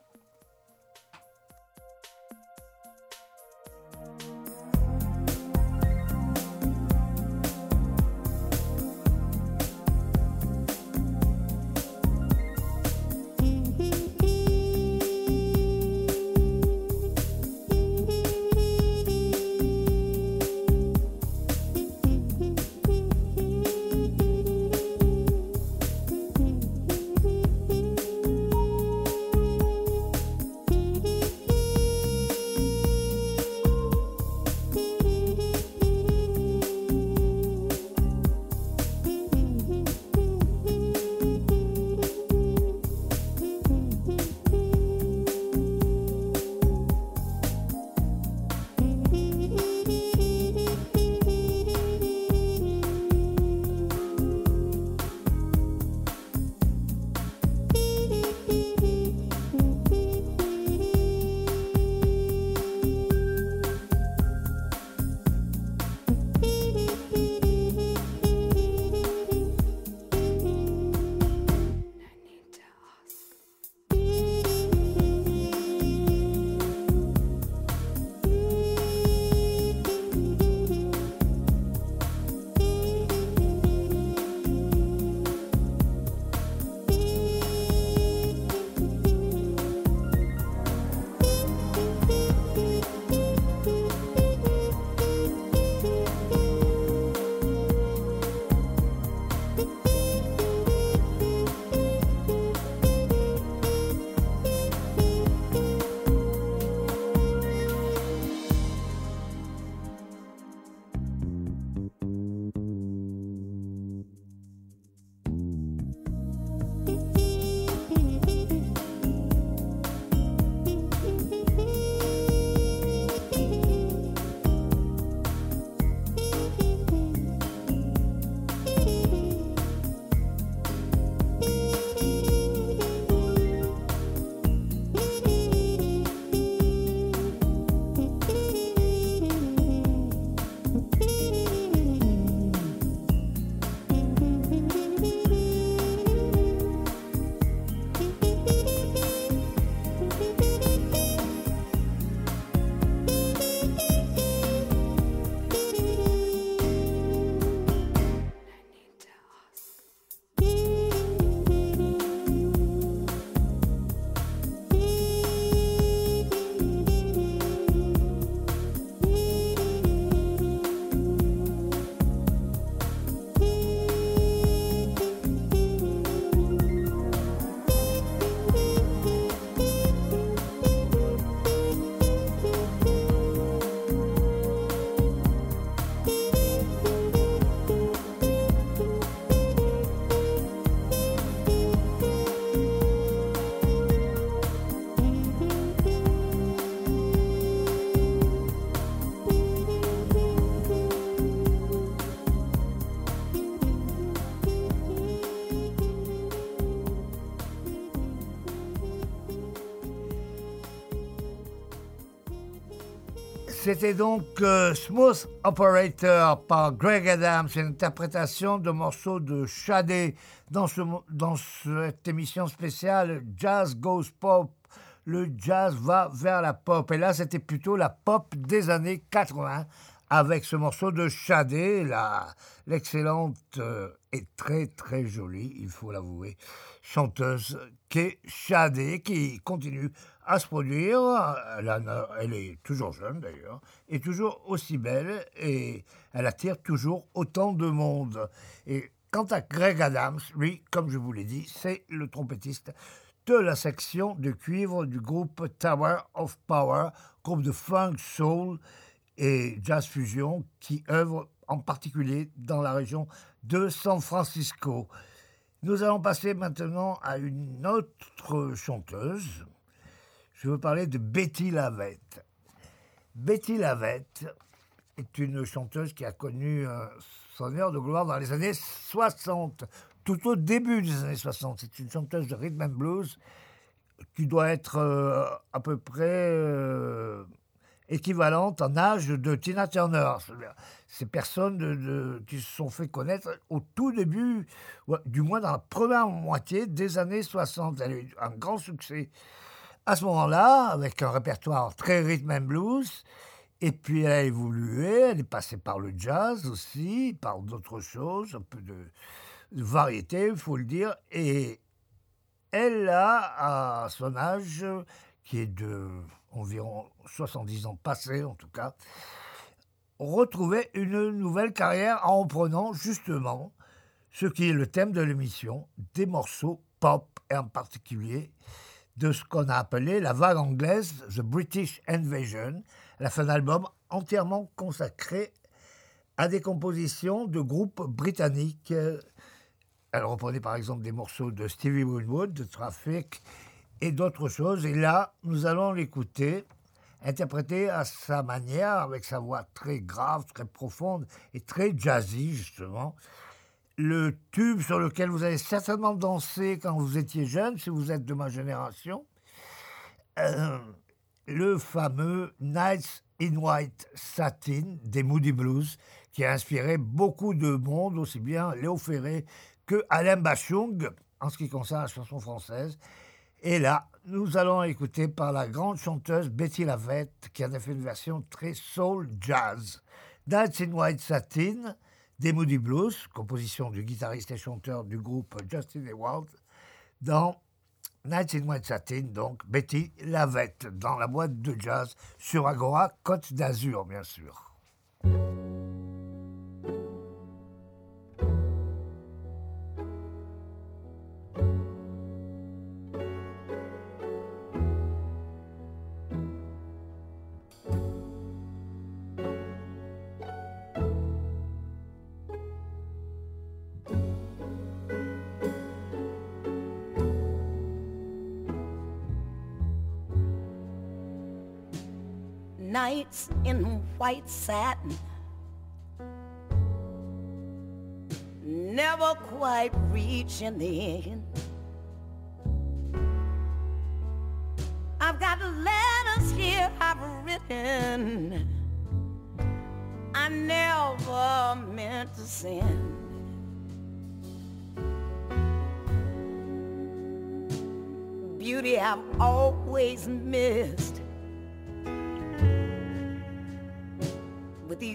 C'était donc euh, Smooth Operator par Greg Adams, une interprétation de morceaux de Shadé dans, ce, dans cette émission spéciale Jazz Goes Pop. Le jazz va vers la pop. Et là, c'était plutôt la pop des années 80 avec ce morceau de Shadé, l'excellente euh, et très très jolie, il faut l'avouer, chanteuse qu'est Shadé, qui continue à se produire. Elle, est toujours jeune d'ailleurs, et toujours aussi belle, et elle attire toujours autant de monde. Et quant à Greg Adams, lui, comme je vous l'ai dit, c'est le trompettiste de la section de cuivre du groupe Tower of Power, groupe de funk, soul et jazz fusion qui œuvre en particulier dans la région de San Francisco. Nous allons passer maintenant à une autre chanteuse, je veux parler de Betty Lavette. Betty Lavette est une chanteuse qui a connu euh, son heure de gloire dans les années 60, tout au début des années 60. C'est une chanteuse de rhythm and blues qui doit être euh, à peu près euh, équivalente en âge de Tina Turner. Ces personnes qui se sont fait connaître au tout début, du moins dans la première moitié des années 60. Elle a eu un grand succès à ce moment-là, avec un répertoire très rhythm and blues, et puis elle a évolué, elle est passée par le jazz aussi, par d'autres choses, un peu de, variété, il faut le dire, et elle a, à son âge, qui est de environ 70 ans passés en tout cas, retrouvé une nouvelle carrière en prenant justement ce qui est le thème de l'émission, des morceaux pop, et en particulier de ce qu'on a appelé la vague anglaise, The British Invasion, la fin d'album entièrement consacrée à des compositions de groupes britanniques. Elle reprenait par exemple des morceaux de Stevie Winwood, de Traffic et d'autres choses. Et là, nous allons l'écouter interpréter à sa manière, avec sa voix très grave, très profonde et très jazzy, justement le tube sur lequel vous avez certainement dansé quand vous étiez jeune, si vous êtes de ma génération, euh, le fameux Nights in White Satin des Moody Blues, qui a inspiré beaucoup de monde, aussi bien Léo Ferré que Alain Bachung, en ce qui concerne la chanson française. Et là, nous allons écouter par la grande chanteuse Betty Lavette, qui a fait une version très soul jazz. Nights in White Satin, des Moody Blues, composition du guitariste et chanteur du groupe Justin Ewald, dans Nights in White Satin, donc Betty Lavette, dans la boîte de jazz sur Agora, Côte d'Azur, bien sûr. White satin. Never quite reaching the end. I've got letters here I've written. I never meant to send. Beauty I've always missed.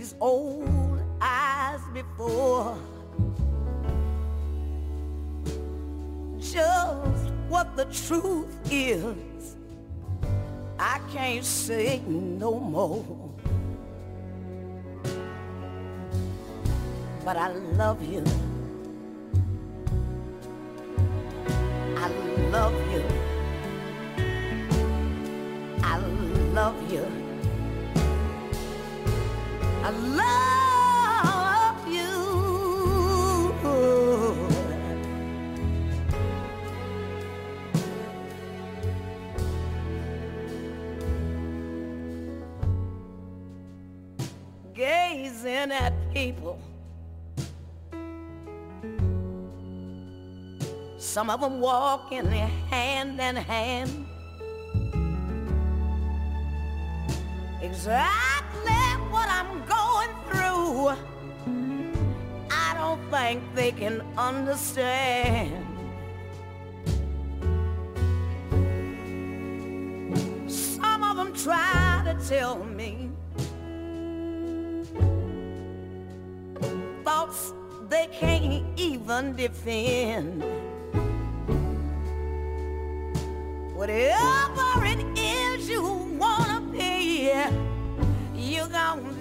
These old eyes before. Just what the truth is, I can't say no more. But I love you. I love you. Gazing at people. Some of them walking in hand in hand. Exactly I don't think they can understand. Some of them try to tell me thoughts they can't even defend. Whatever it is you wanna be, you're gonna be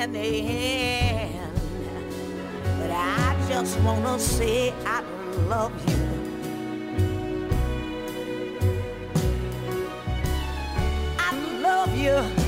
in the end. But I just wanna say I love you. I love you.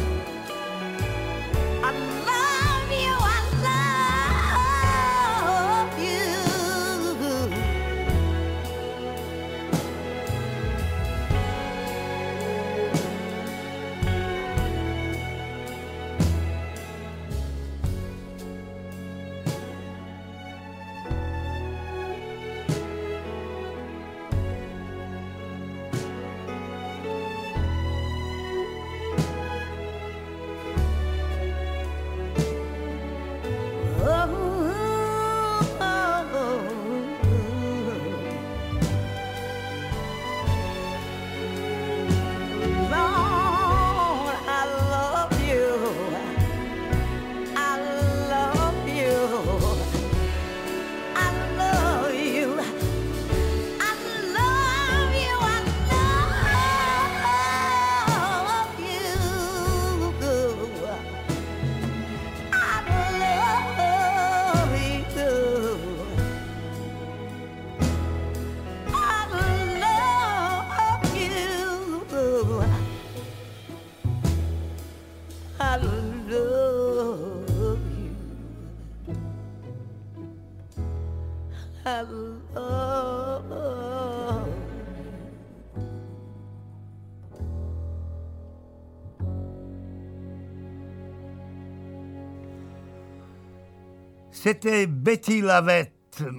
C'était Betty Lavette euh,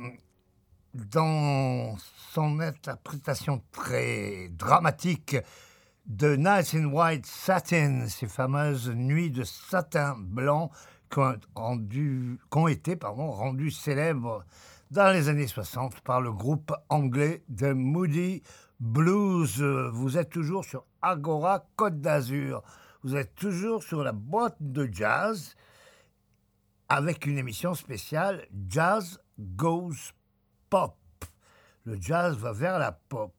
dans son interprétation très dramatique de Nights in White Satin, ces fameuses nuits de satin blanc qui ont, été rendues célèbres dans les années 60 par le groupe anglais de Moody Blues. Vous êtes toujours sur Agora Côte d'Azur. Vous êtes toujours sur la boîte de jazz avec une émission spéciale Jazz Goes Pop. Le jazz va vers la pop.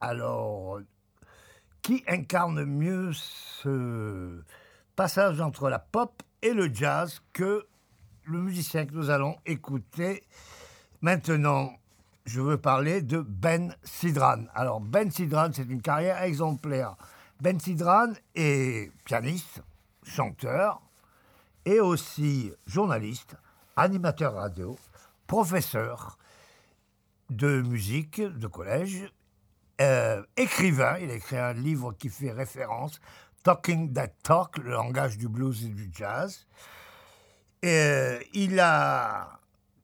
Alors, qui incarne mieux ce passage entre la pop et le jazz que le musicien que nous allons écouter maintenant? Je veux parler de Ben Sidran. Alors, Ben Sidran, c'est une carrière exemplaire. Ben Sidran est pianiste, chanteur, et aussi journaliste, animateur radio, professeur de musique de collège, euh, écrivain. Il a écrit un livre qui fait référence, Talking That Talk, le langage du blues et du jazz. Euh, il a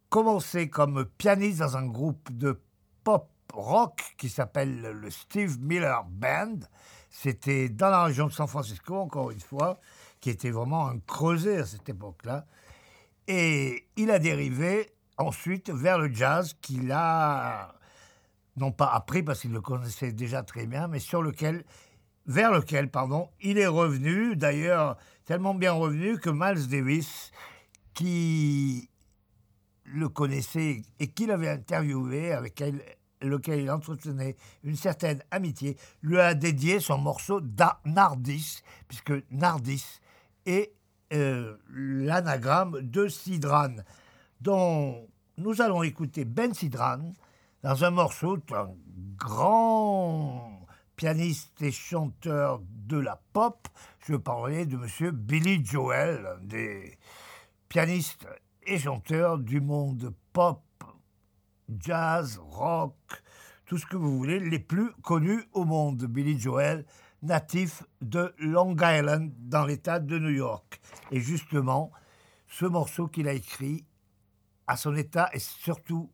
commencé comme pianiste dans un groupe de pop rock qui s'appelle le Steve Miller Band. C'était dans la région de San Francisco, encore une fois, qui était vraiment un creuset à cette époque-là. Et il a dérivé ensuite vers le jazz qu'il a, non pas appris parce qu'il le connaissait déjà très bien, mais sur lequel, vers lequel, pardon, il est revenu, d'ailleurs tellement bien revenu que Miles Davis, qui le connaissait et qu'il avait interviewé, avec lequel il entretenait une certaine amitié, lui a dédié son morceau Nardis, puisque Nardis est euh, l'anagramme de Sidran, dont nous allons écouter Ben Sidran dans un morceau d'un grand pianiste et chanteur de la pop. Je parlais de monsieur Billy Joel, des pianistes et chanteurs du monde pop, jazz, rock, tout ce que vous voulez, les plus connus au monde. Billy Joel, natif de Long Island, dans l'État de New York. Et justement, ce morceau qu'il a écrit à son État et surtout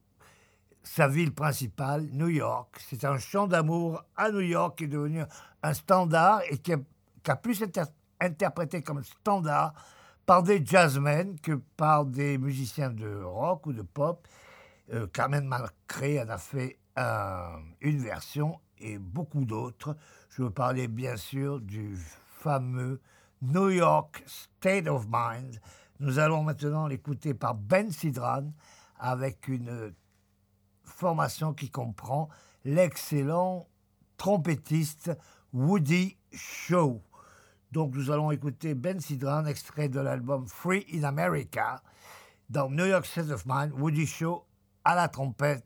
sa ville principale, New York. C'est un chant d'amour à New York qui est devenu un standard et qui a, pu être interprété comme standard par des jazzmen que par des musiciens de rock ou de pop. Euh, Carmen Malcré en a fait une version et beaucoup d'autres. Je veux parler bien sûr du fameux New York State of Mind. Nous allons maintenant l'écouter par Ben Sidran avec une formation qui comprend l'excellent trompettiste Woody Shaw. Donc nous allons écouter Ben Sidran, extrait de l'album Free in America, dans New York State of Mind, Woody Shaw à la trompette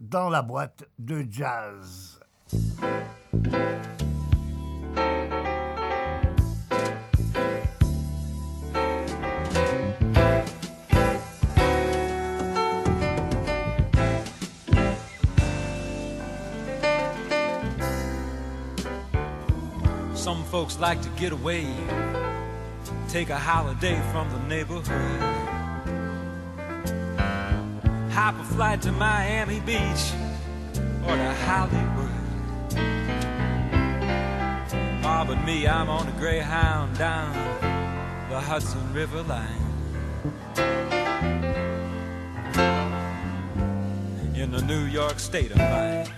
dans la boîte de jazz. Some folks like to get away, take a holiday from the neighborhood. Hop a flight to Miami Beach or to Hollywood. Ah, but me, I'm on a Greyhound down the Hudson River line. In the New York state of mind.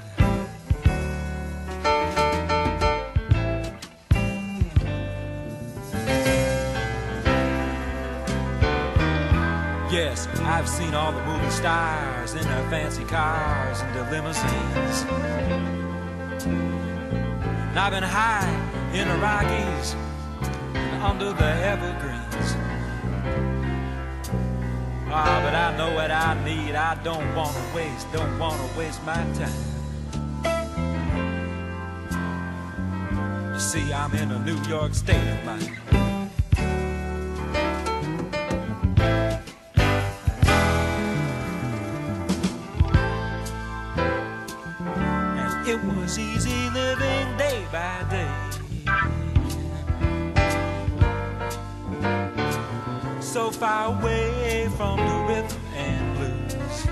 Yes, I've seen all the movie stars in their fancy cars and their limousines. And I've been high in the Rockies and under the evergreens. Ah, but I know what I need. I don't want to waste, don't want to waste my time. You see, I'm in a New York state of mind. Far away from the rhythm and blues.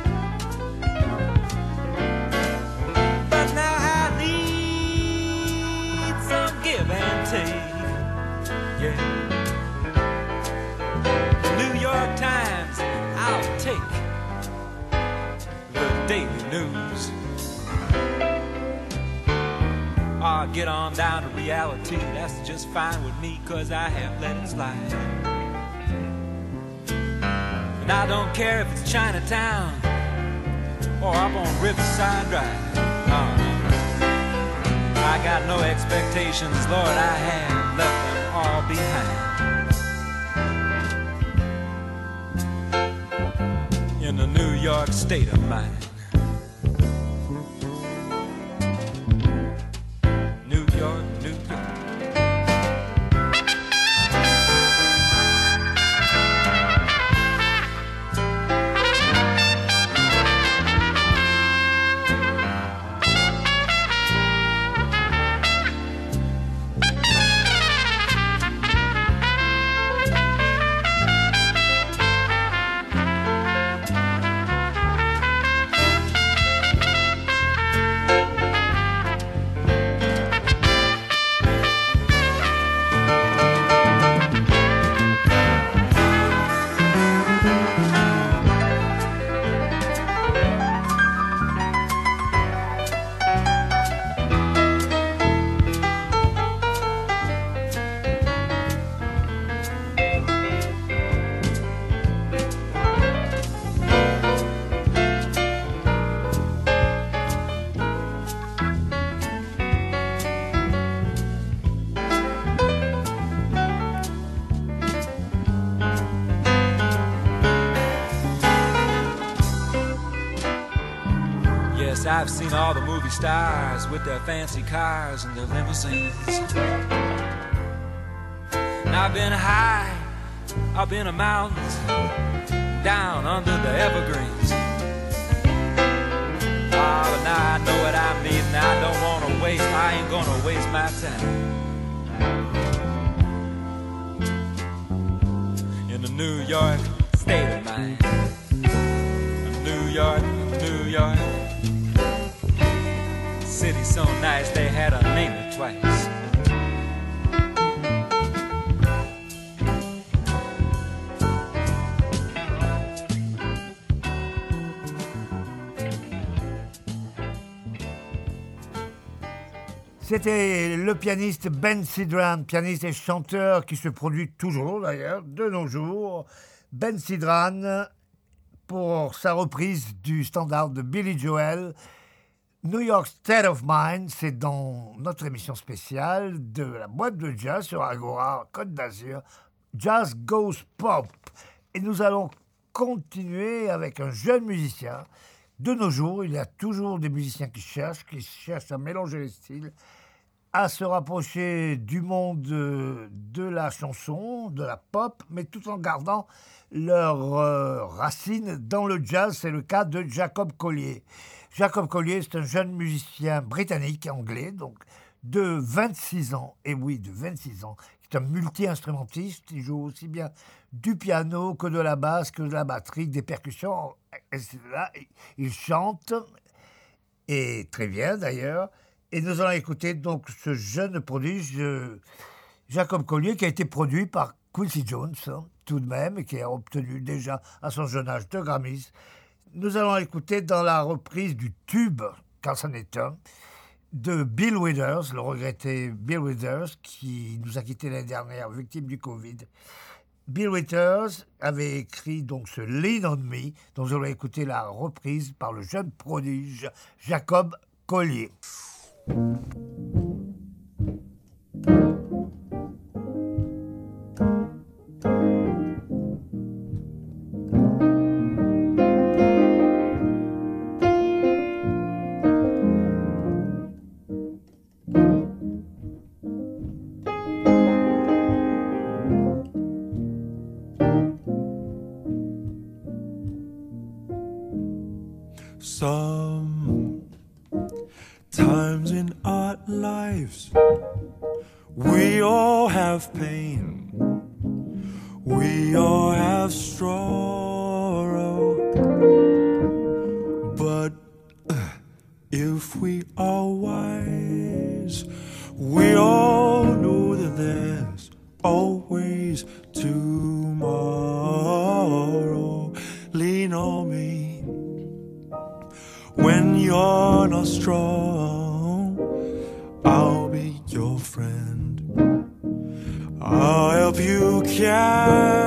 But now I need some give and take. Yeah. New York Times, I'll take the daily news. Ah, get on down to reality, that's just fine with me, cause I have let it slide. And I don't care if it's Chinatown or up on Riverside Drive. Uh, I got no expectations, Lord, I have left them all behind. In the New York state of mind. Movie stars with their fancy cars and their limousines. And I've been high up in the mountains, down under the evergreens. Ah, but now I know what I need, and I don't want to waste. I ain't gonna waste my time. In the New York state of mind. New York, New York. C'était le pianiste Ben Sidran, pianiste et chanteur qui se produit toujours d'ailleurs, de nos jours. Ben Sidran pour sa reprise du standard de Billy Joel. New York State of Mind, c'est dans notre émission spéciale de la boîte de jazz sur Agora, Côte d'Azur, Jazz Goes Pop. Et nous allons continuer avec un jeune musicien. De nos jours, il y a toujours des musiciens qui cherchent, qui cherchent à mélanger les styles, à se rapprocher du monde de, de la chanson, de la pop, mais tout en gardant leurs euh, racines dans le jazz. C'est le cas de Jacob Collier. Jacob Collier, c'est un jeune musicien britannique, anglais, donc de 26 ans, et oui, de 26 ans, qui est un multi-instrumentiste, il joue aussi bien du piano que de la basse, que de la batterie, des percussions, etc. Il chante, et très bien d'ailleurs, et nous allons écouter donc ce jeune prodige, euh, Jacob Collier, qui a été produit par Quincy Jones, hein, tout de même, et qui a obtenu déjà à son jeune âge deux Grammys. Nous allons écouter dans la reprise du tube, quand c'en un, de Bill Withers, le regretté Bill Withers, qui nous a quittés l'année dernière, victime du Covid. Bill Withers avait écrit donc ce Lean on Me, dont nous allons écouter la reprise par le jeune prodige Jacob Collier. We all know that there's always tomorrow. Lean on me when you're not strong. I'll be your friend. I'll help you carry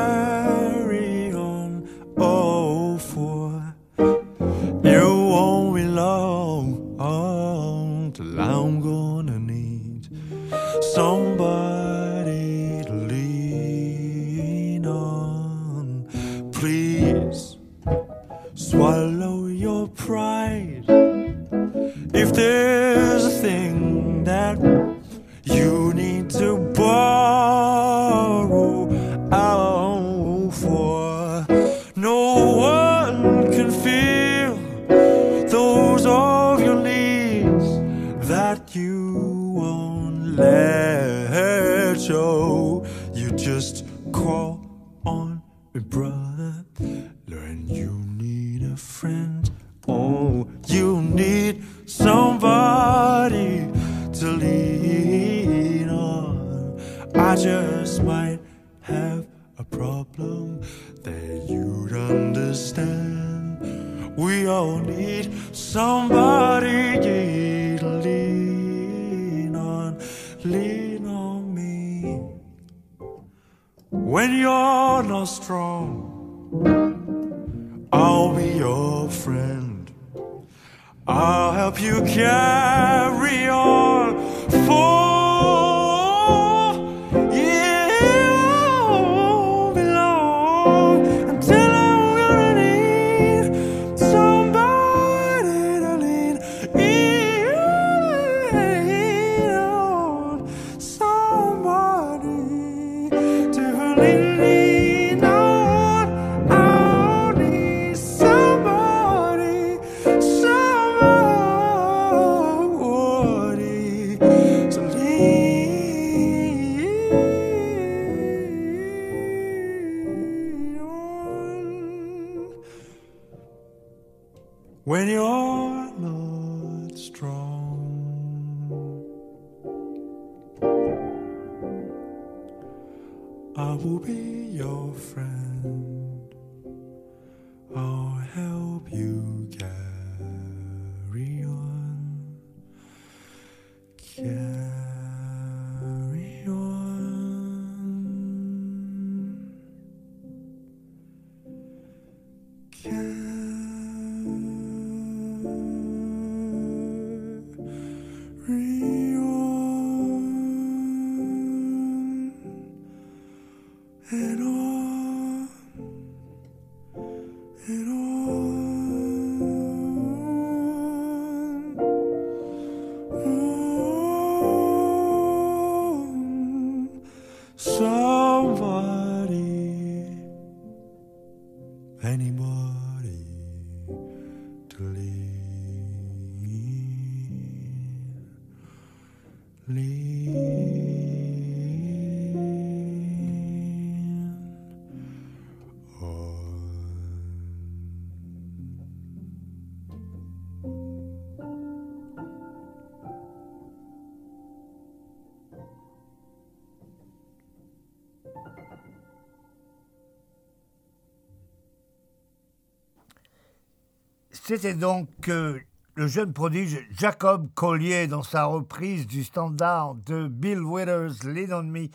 C'était donc euh, le jeune prodige Jacob Collier dans sa reprise du standard de Bill Withers, Lean Me.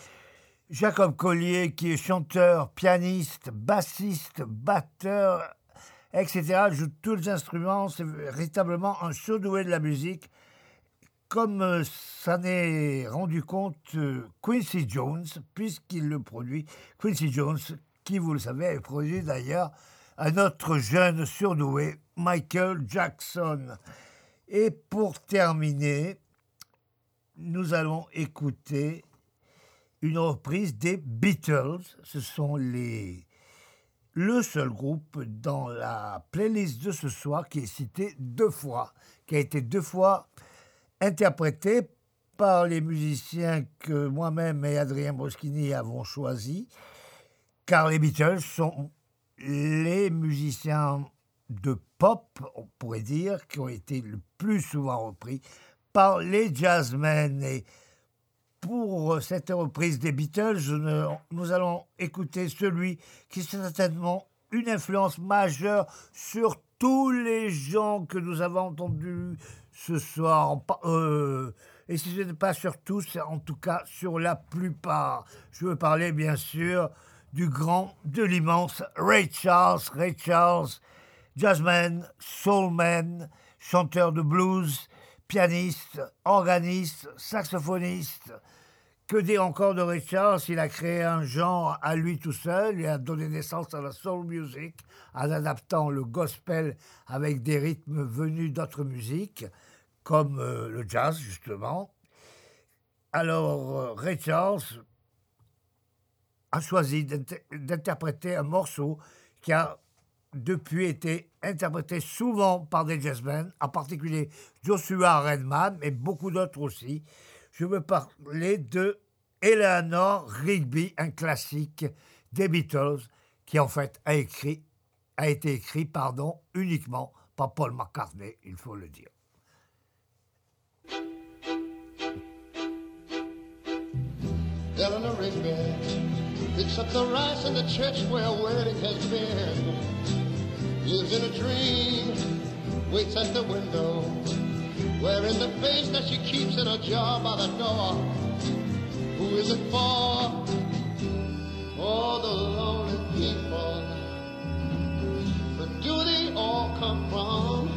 Jacob Collier qui est chanteur, pianiste, bassiste, batteur, etc. joue tous les instruments. C'est véritablement un surdoué de la musique. Comme euh, s'en est rendu compte euh, Quincy Jones, puisqu'il le produit. Quincy Jones, qui, vous le savez, a produit d'ailleurs un autre jeune surdoué, Michael Jackson. Et pour terminer, nous allons écouter une reprise des Beatles. Ce sont les le seul groupe dans la playlist de ce soir qui est cité deux fois, qui a été deux fois interprété par les musiciens que moi-même et Adrien Boschini avons choisis, car les Beatles sont les musiciens de pop, on pourrait dire, qui ont été le plus souvent repris par les jazzmen. Et pour cette reprise des Beatles, nous allons écouter celui qui est certainement une influence majeure sur tous les gens que nous avons entendus ce soir. Euh, et si ce n'est pas sur tous, en tout cas sur la plupart. Je veux parler bien sûr du grand, de l'immense Ray Charles. Ray Charles, jazzman, soulman, chanteur de blues, pianiste, organiste, saxophoniste. Que dire encore de Ray Charles? Il a créé un genre à lui tout seul, il a donné naissance à la soul music en adaptant le gospel avec des rythmes venus d'autres musiques, comme euh, le jazz justement. Alors, euh, Ray Charles a choisi d'inter- d'interpréter un morceau qui a depuis été interprété souvent par des jazzmen, en particulier Joshua Redman, mais beaucoup d'autres aussi. Je veux parler de Eleanor Rigby, un classique des Beatles, qui en fait a, a été écrit pardon, uniquement par Paul McCartney, il faut le dire. Picks up the rice in the church where a wedding has been. Lives in a dream, waits at the window, wearing the face that she keeps in a jar by the door. Who is it for? All the lonely people. But do they all come from?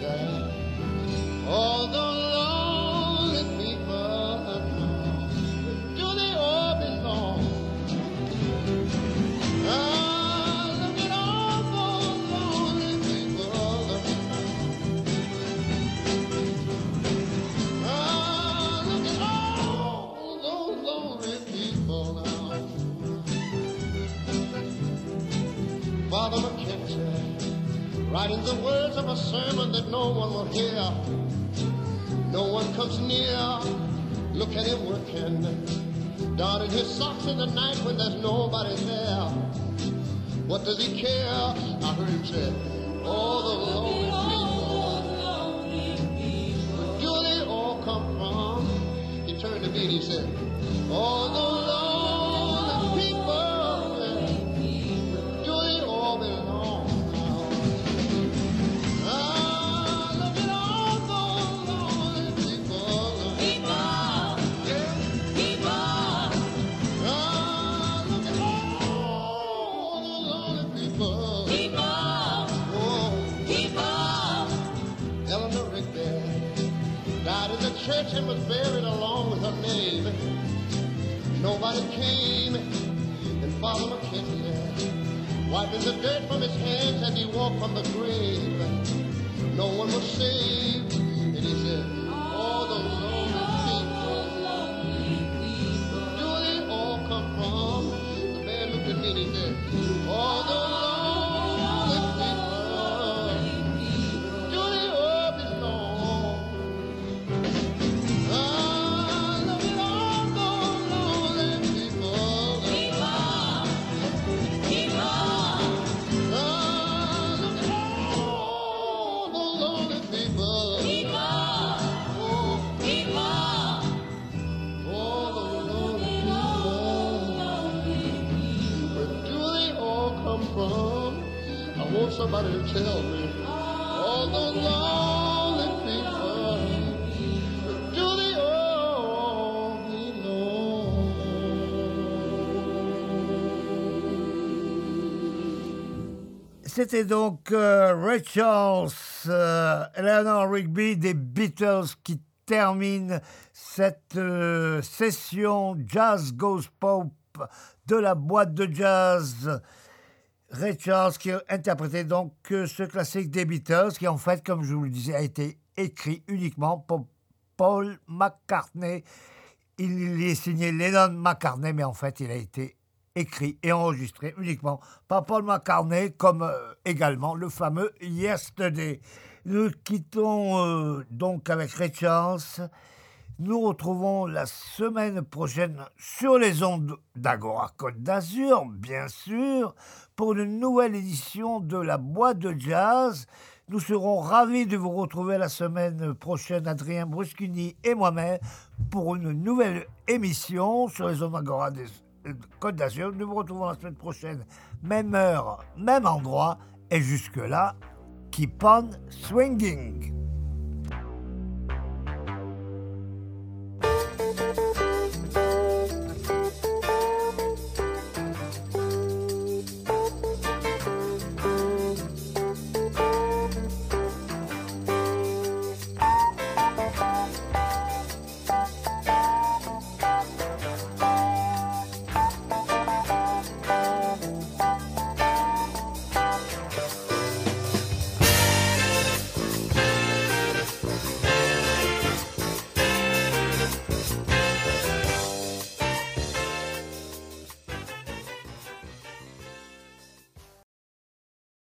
Yeah. All the writing the words of a sermon that no one will hear. No one comes near. Look at him working, darning his socks in the night when there's nobody there. What does he care? I heard him say, all the lonely people. Where do they all come from? He turned to me and he said, all the church and was buried along with her name. Nobody came, and Father McKenzie, wiping the dirt from his hands as he walked from the grave. No one was saved, and he said, C'était donc euh, euh, Eleanor Rigby des Beatles qui termine cette euh, session Jazz Goes Pop de la boîte de jazz. Ray Charles qui interprétait donc euh, ce classique des Beatles qui en fait, comme je vous le disais, a été écrit uniquement pour Paul McCartney. Il y est signé Lennon McCartney, mais en fait, il a été écrit et enregistré uniquement par Paul McCartney, comme euh, également le fameux Yesterday. Nous quittons euh, donc avec Ray Charles. Nous retrouvons la semaine prochaine sur les ondes d'Agora Côte d'Azur, bien sûr, pour une nouvelle édition de la boîte de jazz. Nous serons ravis de vous retrouver la semaine prochaine, Adrien Bruscuni et moi-même, pour une nouvelle émission sur les ondes d'Agora Côte d'Azur. Nous vous retrouvons la semaine prochaine, même heure, même endroit, et jusque-là, keep on swinging.